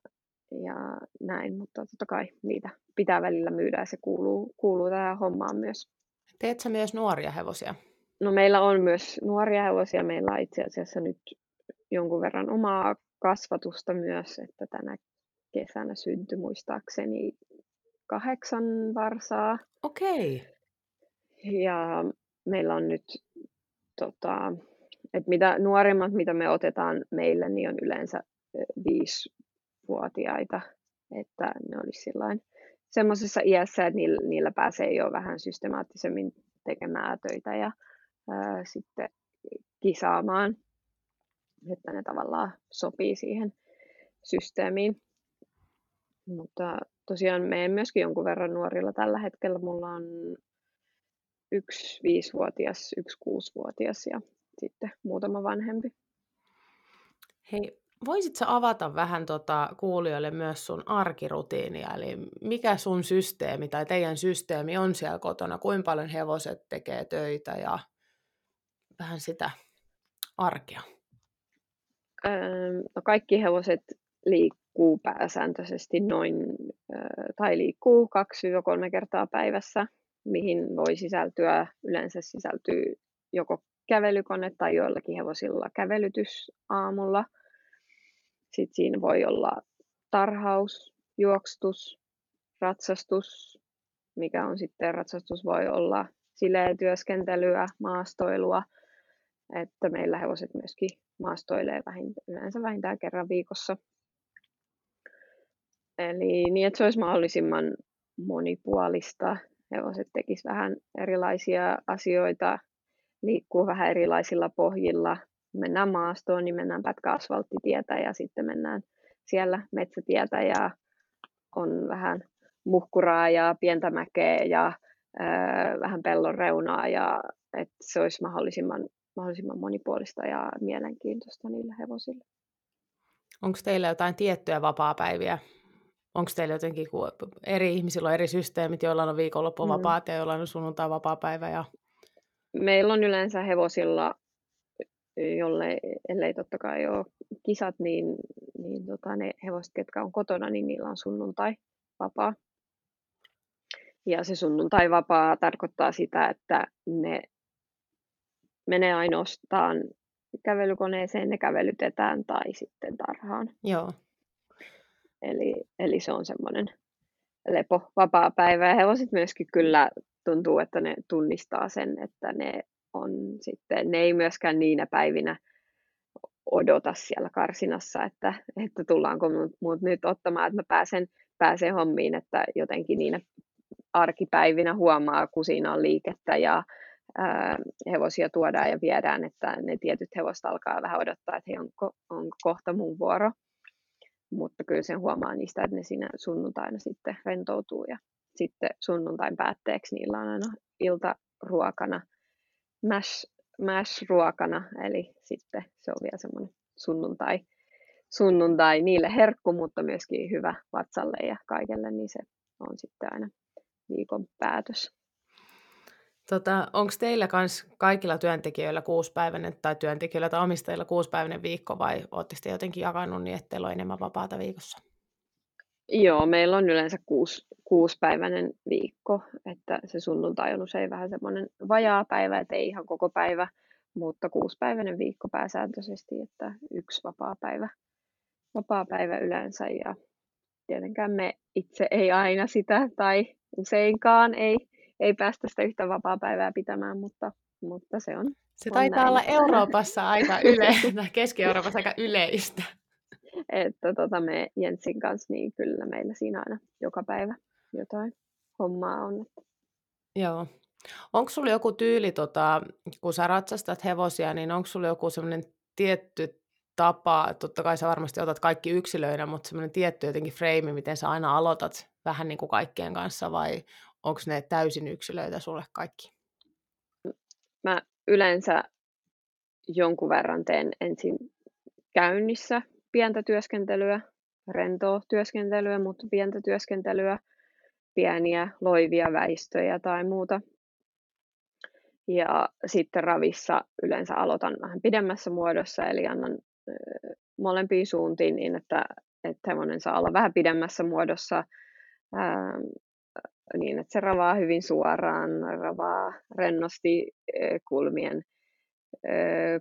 Speaker 2: ja näin, mutta totta kai niitä pitää välillä myydä ja se kuuluu, kuuluu tähän hommaan myös.
Speaker 1: Teetkö myös nuoria hevosia?
Speaker 2: No meillä on myös nuoria hevosia. Meillä on itse asiassa nyt jonkun verran omaa kasvatusta myös, että tänä kesänä syntyi muistaakseni kahdeksan varsaa.
Speaker 1: Okei. Okay.
Speaker 2: Ja meillä on nyt, tota, että mitä nuorimmat, mitä me otetaan meille, niin on yleensä viisivuotiaita, että ne olisi sillain semmoisessa iässä, että niillä, niillä pääsee jo vähän systemaattisemmin tekemään töitä ja ää, sitten kisaamaan, että ne tavallaan sopii siihen systeemiin. Mutta tosiaan me myöskin jonkun verran nuorilla tällä hetkellä. Mulla on yksi viisivuotias, yksi kuusivuotias ja sitten muutama vanhempi.
Speaker 1: Hei, voisitko avata vähän tota kuulijoille myös sun arkirutiinia, eli mikä sun systeemi tai teidän systeemi on siellä kotona, kuinka paljon hevoset tekee töitä ja vähän sitä arkea?
Speaker 2: No kaikki hevoset liikkuu pääsääntöisesti noin, tai liikkuu 2-3 kertaa päivässä, mihin voi sisältyä, yleensä sisältyy joko kävelykone tai joillakin hevosilla kävelytys aamulla. Sitten siinä voi olla tarhaus, juokstus, ratsastus, mikä on sitten ratsastus voi olla sileä työskentelyä, maastoilua, että meillä hevoset myöskin maastoilee vähintään, yleensä vähintään kerran viikossa. Eli niin, että se olisi mahdollisimman monipuolista. Hevoset tekisivät vähän erilaisia asioita, liikkuu vähän erilaisilla pohjilla. Mennään maastoon, niin mennään pätkä asfalttitietä ja sitten mennään siellä metsätietä ja on vähän muhkuraa ja pientä mäkeä ja ää, vähän pellon reunaa ja että se olisi mahdollisimman, mahdollisimman monipuolista ja mielenkiintoista niille hevosille.
Speaker 1: Onko teillä jotain tiettyjä vapaapäiviä, onko teillä jotenkin, kun eri ihmisillä on eri systeemit, joilla on viikonloppu vapaat mm. ja joilla on sunnuntai vapaa-päivä? Ja...
Speaker 2: Meillä on yleensä hevosilla, jolle, ellei totta kai ole kisat, niin, niin tota, ne hevoset, ketkä on kotona, niin niillä on sunnuntai vapaa. Ja se sunnuntai vapaa tarkoittaa sitä, että ne menee ainoastaan kävelykoneeseen, ne kävelytetään tai sitten tarhaan.
Speaker 1: Joo.
Speaker 2: Eli, eli se on semmoinen lepo, vapaa päivä. Ja hevoset myöskin kyllä tuntuu, että ne tunnistaa sen, että ne on sitten, ne ei myöskään niinä päivinä odota siellä karsinassa, että, että tullaanko mut nyt ottamaan, että mä pääsen, pääsen hommiin, että jotenkin niinä arkipäivinä huomaa, kun siinä on liikettä ja hevosia tuodaan ja viedään, että ne tietyt hevosta alkaa vähän odottaa, että hei, onko, onko kohta mun vuoro mutta kyllä sen huomaa niistä, että ne siinä sunnuntaina sitten rentoutuu ja sitten sunnuntain päätteeksi niillä on aina iltaruokana mash, mash-ruokana, eli sitten se on vielä semmoinen sunnuntai, sunnuntai niille herkku, mutta myöskin hyvä vatsalle ja kaikelle, niin se on sitten aina viikon päätös.
Speaker 1: Tota, Onko teillä kans kaikilla työntekijöillä kuuspäiväinen tai työntekijöillä tai omistajilla kuuspäiväinen viikko vai oletteko te jotenkin jakanut niin, että teillä on enemmän vapaata viikossa?
Speaker 2: Joo, meillä on yleensä kuusi, kuuspäiväinen viikko, että se sunnuntai on usein vähän semmoinen vajaa päivä, että ei ihan koko päivä, mutta kuuspäiväinen viikko pääsääntöisesti, että yksi vapaa päivä, vapaa päivä yleensä ja tietenkään me itse ei aina sitä tai useinkaan ei ei päästä sitä yhtä vapaa-päivää pitämään, mutta, mutta se on.
Speaker 1: Se on taitaa näin. olla Euroopassa aika yleistä, Keski-Euroopassa aika yleistä.
Speaker 2: Että tota, me Jensin kanssa, niin kyllä meillä siinä aina joka päivä jotain hommaa on.
Speaker 1: Joo. Onko sulla joku tyyli, tota, kun sä ratsastat hevosia, niin onko sulla joku semmoinen tietty tapa, totta kai sä varmasti otat kaikki yksilöinä, mutta semmoinen tietty jotenkin frame, miten sä aina aloitat vähän niin kuin kaikkien kanssa, vai onko ne täysin yksilöitä sulle kaikki?
Speaker 2: Mä yleensä jonkun verran teen ensin käynnissä pientä työskentelyä, rentoa työskentelyä, mutta pientä työskentelyä, pieniä loivia väistöjä tai muuta. Ja sitten ravissa yleensä aloitan vähän pidemmässä muodossa, eli annan molempiin suuntiin niin, että, että hevonen saa olla vähän pidemmässä muodossa niin, että se ravaa hyvin suoraan, ravaa rennosti kulmien,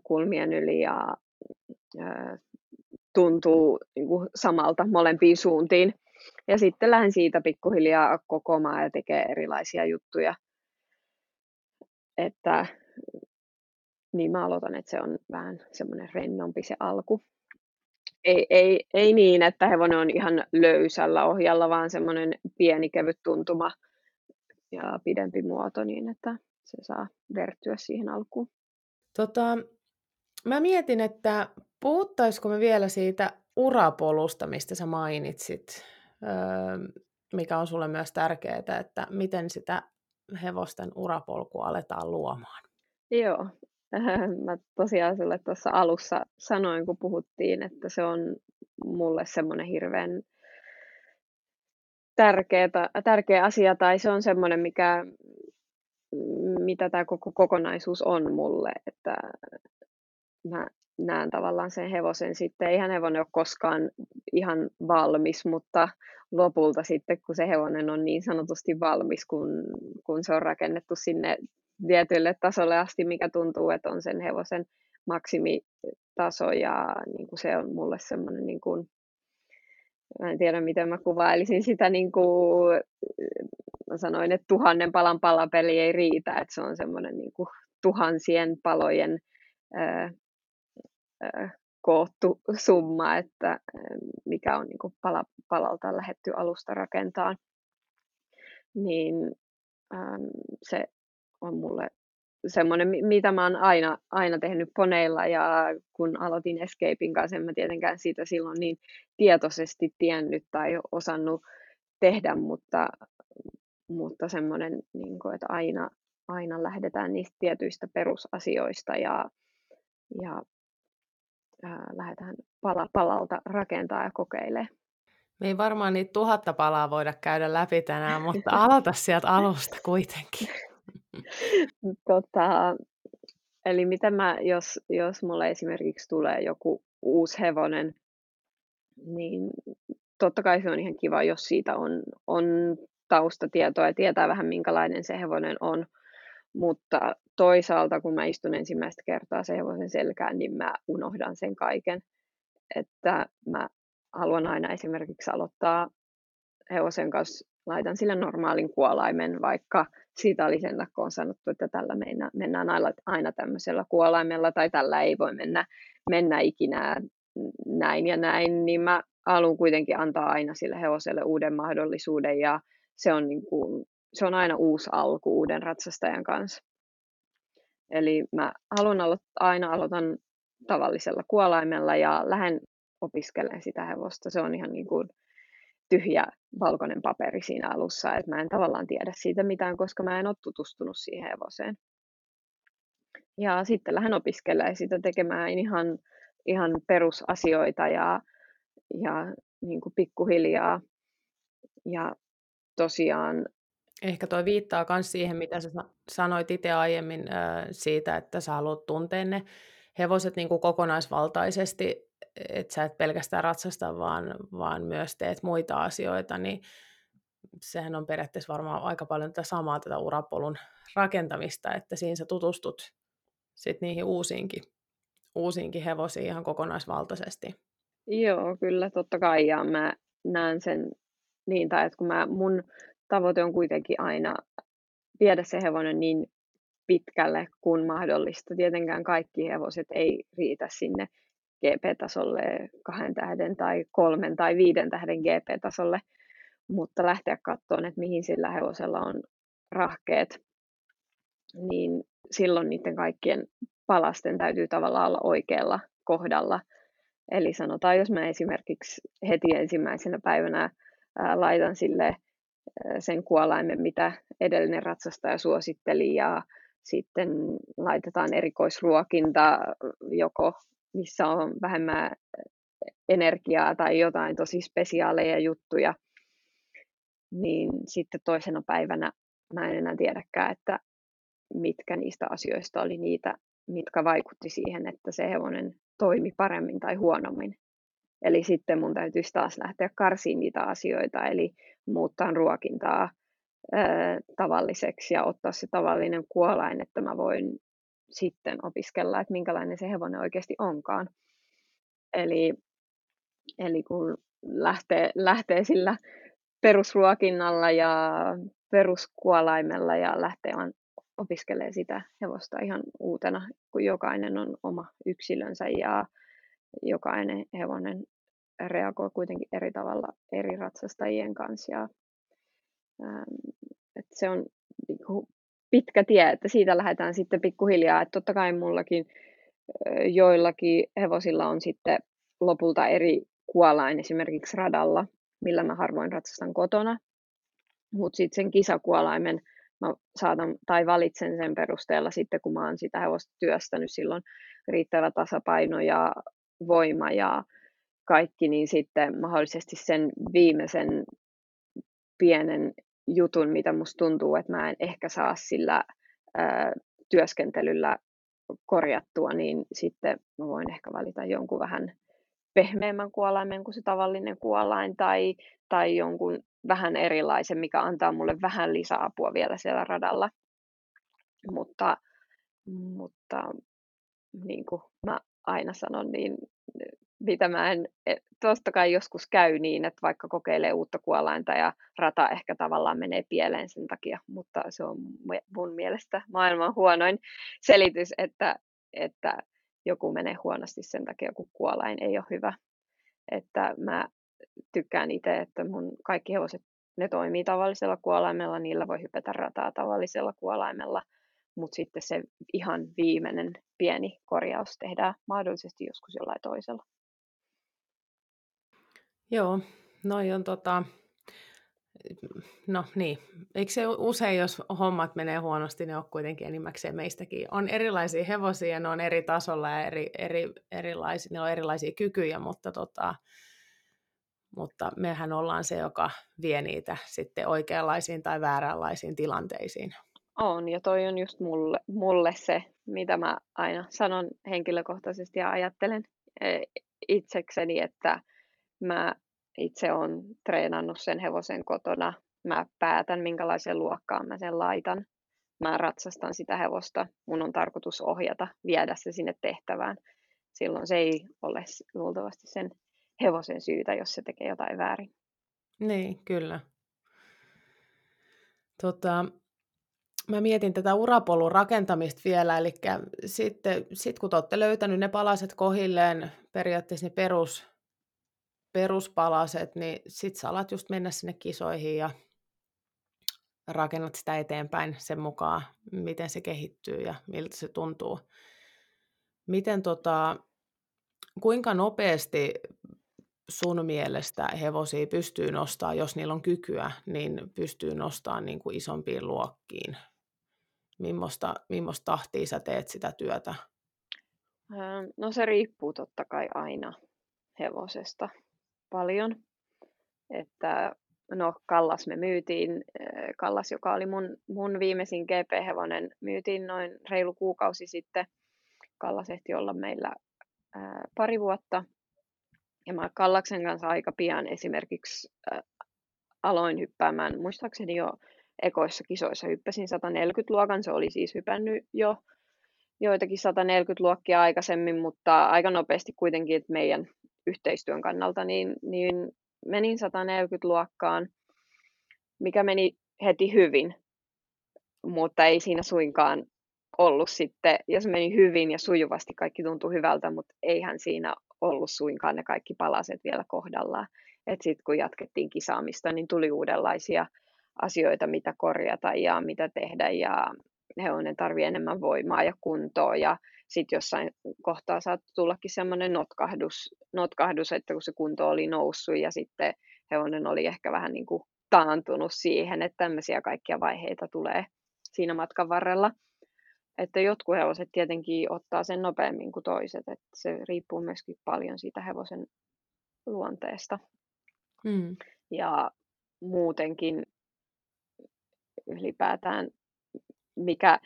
Speaker 2: kulmien yli ja tuntuu niin kuin samalta molempiin suuntiin. Ja sitten lähden siitä pikkuhiljaa kokomaan ja tekee erilaisia juttuja. Että niin mä aloitan, että se on vähän semmoinen rennompi se alku. Ei, ei, ei niin, että hevonen on ihan löysällä ohjalla, vaan semmoinen pieni kevyt tuntuma ja pidempi muoto niin, että se saa vertyä siihen alkuun.
Speaker 1: Tota, mä mietin, että puhuttaisiko me vielä siitä urapolusta, mistä sä mainitsit, öö, mikä on sulle myös tärkeää, että miten sitä hevosten urapolkua aletaan luomaan.
Speaker 2: Joo, mä tosiaan sulle tuossa alussa sanoin, kun puhuttiin, että se on mulle semmoinen hirveän tärkeä, tärkeä asia, tai se on semmoinen, mikä, mitä tämä koko kokonaisuus on mulle, että mä näen tavallaan sen hevosen sitten. Eihän hevonen ole koskaan ihan valmis, mutta lopulta sitten, kun se hevonen on niin sanotusti valmis, kun, kun se on rakennettu sinne tietylle tasolle asti, mikä tuntuu, että on sen hevosen maksimitaso. Ja niin kuin se on mulle semmoinen, niin kuin, mä en tiedä miten mä kuvailisin sitä, niin kuin, mä sanoin, että tuhannen palan palapeli ei riitä, että se on semmoinen niin kuin, tuhansien palojen ää, ää, koottu summa, että mikä on niin kuin pala, palalta lähetty alusta rakentaa, niin äm, se on mulle semmoinen, mitä mä oon aina, aina tehnyt poneilla ja kun aloitin Escapein kanssa, en mä tietenkään siitä silloin niin tietoisesti tiennyt tai osannut tehdä, mutta, mutta semmoinen, niin kuin, että aina, aina lähdetään niistä tietyistä perusasioista ja, ja ää, lähdetään pala palalta rakentaa ja kokeilemaan.
Speaker 1: Me ei varmaan niitä tuhatta palaa voida käydä läpi tänään, mutta aloita sieltä alusta kuitenkin.
Speaker 2: tota, eli mitä mä, jos, jos mulle esimerkiksi tulee joku uusi hevonen, niin totta kai se on ihan kiva, jos siitä on, on taustatietoa ja tietää vähän minkälainen se hevonen on. Mutta toisaalta, kun mä istun ensimmäistä kertaa se hevosen selkään, niin mä unohdan sen kaiken. Että mä haluan aina esimerkiksi aloittaa hevosen kanssa, laitan sille normaalin kuolaimen, vaikka siitä oli sen on sanottu, että tällä mennään, aina, aina tämmöisellä kuolaimella tai tällä ei voi mennä, mennä ikinä näin ja näin, niin mä haluan kuitenkin antaa aina sille hevoselle uuden mahdollisuuden ja se on, niin kuin, se on aina uusi alku uuden ratsastajan kanssa. Eli mä haluan alo- aina aloitan tavallisella kuolaimella ja lähden opiskelemaan sitä hevosta. Se on ihan niin kuin tyhjä valkoinen paperi siinä alussa, että mä en tavallaan tiedä siitä mitään, koska mä en ole tutustunut siihen hevoseen. Ja sitten lähden opiskelemaan sitä tekemään ihan, ihan perusasioita ja, ja niin kuin pikkuhiljaa. Ja tosiaan
Speaker 1: Ehkä toi viittaa myös siihen, mitä sä sanoit itse aiemmin siitä, että sä haluat tuntea ne hevoset niin kuin kokonaisvaltaisesti, että sä et pelkästään ratsasta, vaan, vaan myös teet muita asioita, niin sehän on periaatteessa varmaan aika paljon tätä samaa tätä urapolun rakentamista, että siinä sä tutustut sit niihin uusiinkin, uusiinkin hevosiin ihan kokonaisvaltaisesti.
Speaker 2: Joo, kyllä totta kai, ja mä näen sen niin, tai että kun mä, mun tavoite on kuitenkin aina viedä se hevonen niin pitkälle kuin mahdollista. Tietenkään kaikki hevoset ei riitä sinne GP-tasolle kahden tähden tai kolmen tai viiden tähden GP-tasolle, mutta lähteä katsomaan, että mihin sillä hevosella on rahkeet, niin silloin niiden kaikkien palasten täytyy tavallaan olla oikealla kohdalla. Eli sanotaan, jos mä esimerkiksi heti ensimmäisenä päivänä laitan sille sen kuolaimen, mitä edellinen ratsastaja suositteli, ja sitten laitetaan erikoisruokinta, joko missä on vähemmän energiaa tai jotain tosi spesiaaleja juttuja, niin sitten toisena päivänä mä en enää tiedäkään, että mitkä niistä asioista oli niitä, mitkä vaikutti siihen, että se hevonen toimi paremmin tai huonommin. Eli sitten mun täytyisi taas lähteä karsiin niitä asioita, eli muuttaa ruokintaa, tavalliseksi ja ottaa se tavallinen kuolain, että mä voin sitten opiskella, että minkälainen se hevonen oikeasti onkaan. Eli, eli kun lähtee, lähtee sillä perusruokinnalla ja peruskuolaimella ja lähtee vaan opiskelee sitä hevosta ihan uutena, kun jokainen on oma yksilönsä ja jokainen hevonen reagoi kuitenkin eri tavalla eri ratsastajien kanssa. Ja, ähm, että se on niinku pitkä tie, että siitä lähdetään sitten pikkuhiljaa. Että totta kai mullakin joillakin hevosilla on sitten lopulta eri kuolain esimerkiksi radalla, millä mä harvoin ratsastan kotona. Mutta sitten sen kisakuolaimen mä saatan tai valitsen sen perusteella sitten, kun mä oon sitä hevosta työstänyt silloin riittävä tasapaino ja voima ja kaikki, niin sitten mahdollisesti sen viimeisen pienen jutun, mitä musta tuntuu, että mä en ehkä saa sillä ää, työskentelyllä korjattua, niin sitten mä voin ehkä valita jonkun vähän pehmeämmän kuolaimen kuin se tavallinen kuolain tai, tai jonkun vähän erilaisen, mikä antaa mulle vähän lisäapua vielä siellä radalla. Mutta, mutta niin kuin mä aina sanon, niin mitä mä en, e, tosta kai joskus käy niin, että vaikka kokeilee uutta kuolainta ja rata ehkä tavallaan menee pieleen sen takia, mutta se on mun mielestä maailman huonoin selitys, että, että joku menee huonosti sen takia, kun kuolain ei ole hyvä. Että mä tykkään itse, että mun kaikki hevoset, ne toimii tavallisella kuolaimella, niillä voi hypätä rataa tavallisella kuolaimella, mutta sitten se ihan viimeinen pieni korjaus tehdään mahdollisesti joskus jollain toisella.
Speaker 1: Joo, noi on tota, no niin, eikö se usein, jos hommat menee huonosti, ne on kuitenkin enimmäkseen meistäkin. On erilaisia hevosia, ne on eri tasolla ja eri, eri, erilaisia, ne on erilaisia kykyjä, mutta, tota, mutta mehän ollaan se, joka vie niitä sitten oikeanlaisiin tai vääränlaisiin tilanteisiin.
Speaker 2: On, ja toi on just mulle, mulle se, mitä mä aina sanon henkilökohtaisesti ja ajattelen e, itsekseni, että mä itse olen treenannut sen hevosen kotona. Mä päätän, minkälaisen luokkaan mä sen laitan. Mä ratsastan sitä hevosta. Mun on tarkoitus ohjata, viedä se sinne tehtävään. Silloin se ei ole luultavasti sen hevosen syytä, jos se tekee jotain väärin.
Speaker 1: Niin, kyllä. Tota, mä mietin tätä urapolun rakentamista vielä, eli sitten sit kun te olette löytänyt ne palaset kohilleen, periaatteessa ne perus, peruspalaset, niin sit sä alat just mennä sinne kisoihin ja rakennat sitä eteenpäin sen mukaan, miten se kehittyy ja miltä se tuntuu. Miten tota, kuinka nopeasti sun mielestä hevosia pystyy nostaa, jos niillä on kykyä, niin pystyy nostamaan niin kuin isompiin luokkiin? Mimmosta, mimmosta tahtia sä teet sitä työtä?
Speaker 2: No se riippuu totta kai aina hevosesta paljon. Että no Kallas me myytiin, äh, Kallas joka oli mun, mun viimeisin GP-hevonen, myytiin noin reilu kuukausi sitten. Kallas ehti olla meillä ää, äh, pari vuotta. Ja mä Kallaksen kanssa aika pian esimerkiksi ää, äh, aloin hyppäämään, muistaakseni jo ekoissa kisoissa hyppäsin 140-luokan, se oli siis hypännyt jo joitakin 140-luokkia aikaisemmin, mutta aika nopeasti kuitenkin, että meidän yhteistyön kannalta, niin, niin menin 140-luokkaan, mikä meni heti hyvin, mutta ei siinä suinkaan ollut sitten, jos meni hyvin ja sujuvasti kaikki tuntui hyvältä, mutta eihän siinä ollut suinkaan ne kaikki palaset vielä kohdallaan. Että sitten kun jatkettiin kisaamista, niin tuli uudenlaisia asioita, mitä korjata ja mitä tehdä ja hevonen tarvii enemmän voimaa ja kuntoa ja sitten jossain kohtaa saattoi tullakin semmoinen notkahdus, notkahdus, että kun se kunto oli noussut ja sitten hevonen oli ehkä vähän niin kuin taantunut siihen, että tämmöisiä kaikkia vaiheita tulee siinä matkan varrella. Että jotkut hevoset tietenkin ottaa sen nopeammin kuin toiset, että se riippuu myöskin paljon siitä hevosen luonteesta. Mm. Ja muutenkin ylipäätään, mikä,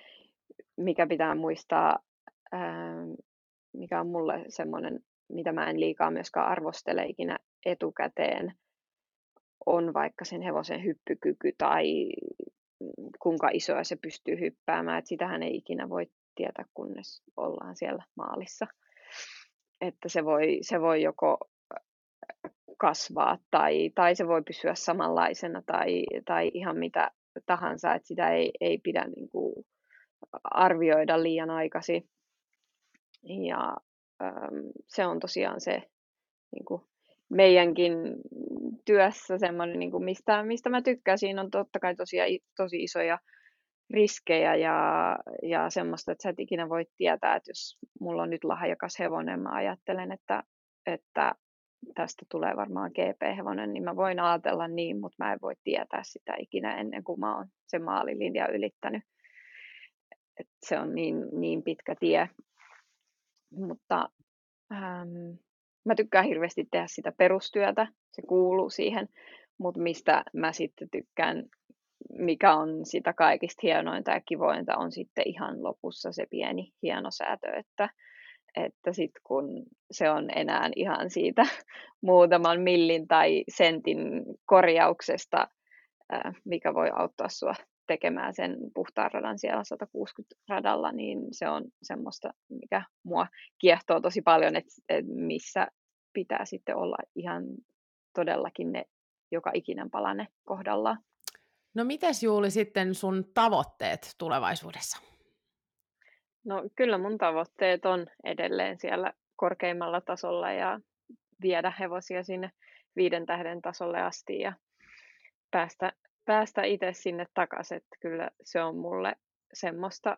Speaker 2: mikä pitää muistaa mikä on mulle semmoinen, mitä mä en liikaa myöskään arvostele ikinä etukäteen, on vaikka sen hevosen hyppykyky tai kuinka isoa se pystyy hyppäämään. Et sitähän ei ikinä voi tietää, kunnes ollaan siellä maalissa. Että se voi, se voi joko kasvaa tai, tai se voi pysyä samanlaisena tai, tai ihan mitä tahansa, että sitä ei, ei pidä niin kuin arvioida liian aikaisin. Ja äm, se on tosiaan se niin kuin meidänkin työssä semmoinen, niin kuin mistä, mistä mä tykkään. Siinä on totta kai tosi, tosi isoja riskejä ja, ja semmoista, että sä et ikinä voi tietää, että jos mulla on nyt lahjakas hevonen, mä ajattelen, että, että tästä tulee varmaan GP-hevonen, niin mä voin ajatella niin, mutta mä en voi tietää sitä ikinä ennen kuin mä oon se maalilinja ylittänyt. Et se on niin, niin pitkä tie. Mutta ähm, mä tykkään hirveästi tehdä sitä perustyötä, se kuuluu siihen, mutta mistä mä sitten tykkään, mikä on sitä kaikista hienointa ja kivointa, on sitten ihan lopussa se pieni hieno säätö, että, että sitten kun se on enää ihan siitä muutaman millin tai sentin korjauksesta, mikä voi auttaa sua tekemään sen puhtaan radan siellä 160 radalla, niin se on semmoista, mikä mua kiehtoo tosi paljon, että, että missä pitää sitten olla ihan todellakin ne joka ikinen palane kohdallaan.
Speaker 1: No mites Juuli sitten sun tavoitteet tulevaisuudessa?
Speaker 2: No kyllä mun tavoitteet on edelleen siellä korkeimmalla tasolla ja viedä hevosia sinne viiden tähden tasolle asti ja päästä, päästä itse sinne takaisin. Että kyllä se on mulle semmoista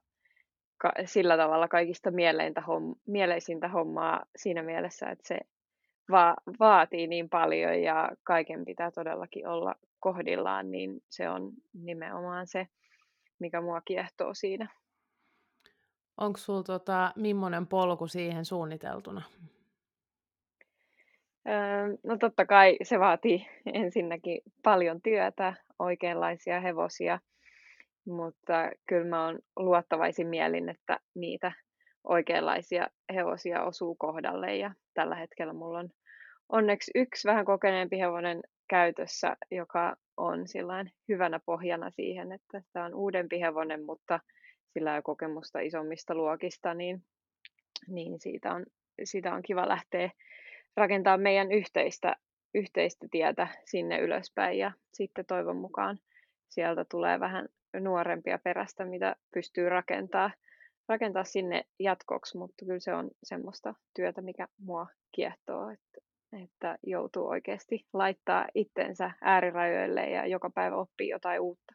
Speaker 2: ka- sillä tavalla kaikista mieleintä homm- mieleisintä hommaa siinä mielessä, että se va- vaatii niin paljon ja kaiken pitää todellakin olla kohdillaan, niin se on nimenomaan se, mikä mua kiehtoo siinä.
Speaker 1: Onko sinulla tota, millainen polku siihen suunniteltuna?
Speaker 2: Öö, no totta kai se vaatii ensinnäkin paljon työtä, oikeanlaisia hevosia, mutta kyllä mä oon luottavaisin mielin, että niitä oikeanlaisia hevosia osuu kohdalle ja tällä hetkellä mulla on onneksi yksi vähän kokeneempi hevonen käytössä, joka on sillain hyvänä pohjana siihen, että tämä on uudempi hevonen, mutta sillä on kokemusta isommista luokista, niin, niin siitä, on, siitä on kiva lähteä rakentamaan meidän yhteistä, yhteistä tietä sinne ylöspäin ja sitten toivon mukaan sieltä tulee vähän nuorempia perästä, mitä pystyy rakentaa, rakentaa sinne jatkoksi, mutta kyllä se on semmoista työtä, mikä mua kiehtoo, että, että joutuu oikeasti laittaa itsensä äärirajoille ja joka päivä oppii jotain uutta.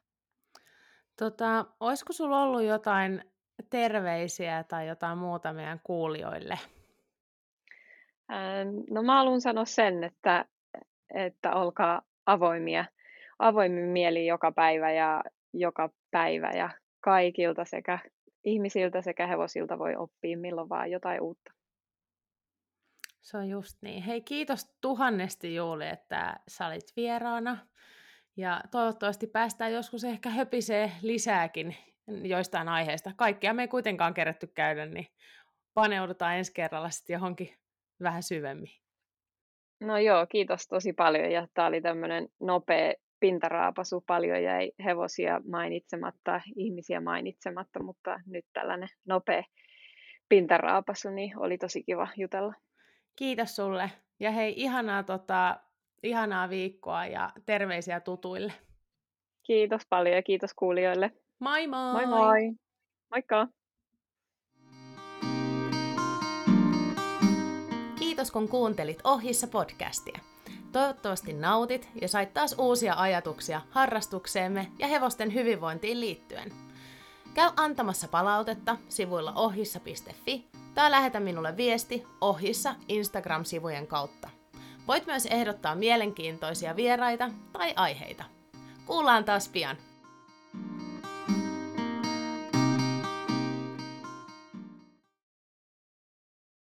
Speaker 1: Tota, olisiko sulla ollut jotain terveisiä tai jotain muuta meidän kuulijoille?
Speaker 2: Ähm, no mä haluan sanoa sen, että, että olkaa avoimia, avoimin mieli joka päivä ja joka päivä ja kaikilta sekä ihmisiltä sekä hevosilta voi oppia milloin vaan jotain uutta.
Speaker 1: Se on just niin. Hei, kiitos tuhannesti Juuli, että sä olit vieraana. Ja toivottavasti päästään joskus ehkä höpisee lisääkin joistain aiheista. Kaikkea me ei kuitenkaan kerätty käydä, niin paneudutaan ensi kerralla sitten johonkin vähän syvemmin.
Speaker 2: No joo, kiitos tosi paljon. Ja tämä oli tämmöinen nopea pintaraapasu. Paljon jäi hevosia mainitsematta, ihmisiä mainitsematta, mutta nyt tällainen nopea pintaraapasu, niin oli tosi kiva jutella.
Speaker 1: Kiitos sulle. Ja hei, ihanaa tota, ihanaa viikkoa ja terveisiä tutuille.
Speaker 2: Kiitos paljon ja kiitos kuulijoille.
Speaker 1: Moi moi!
Speaker 2: Moi moi! Moikka!
Speaker 1: Kiitos kun kuuntelit Ohjissa podcastia. Toivottavasti nautit ja sait taas uusia ajatuksia harrastukseemme ja hevosten hyvinvointiin liittyen. Käy antamassa palautetta sivuilla ohissa.fi tai lähetä minulle viesti ohissa Instagram-sivujen kautta. Voit myös ehdottaa mielenkiintoisia vieraita tai aiheita. Kuullaan taas pian.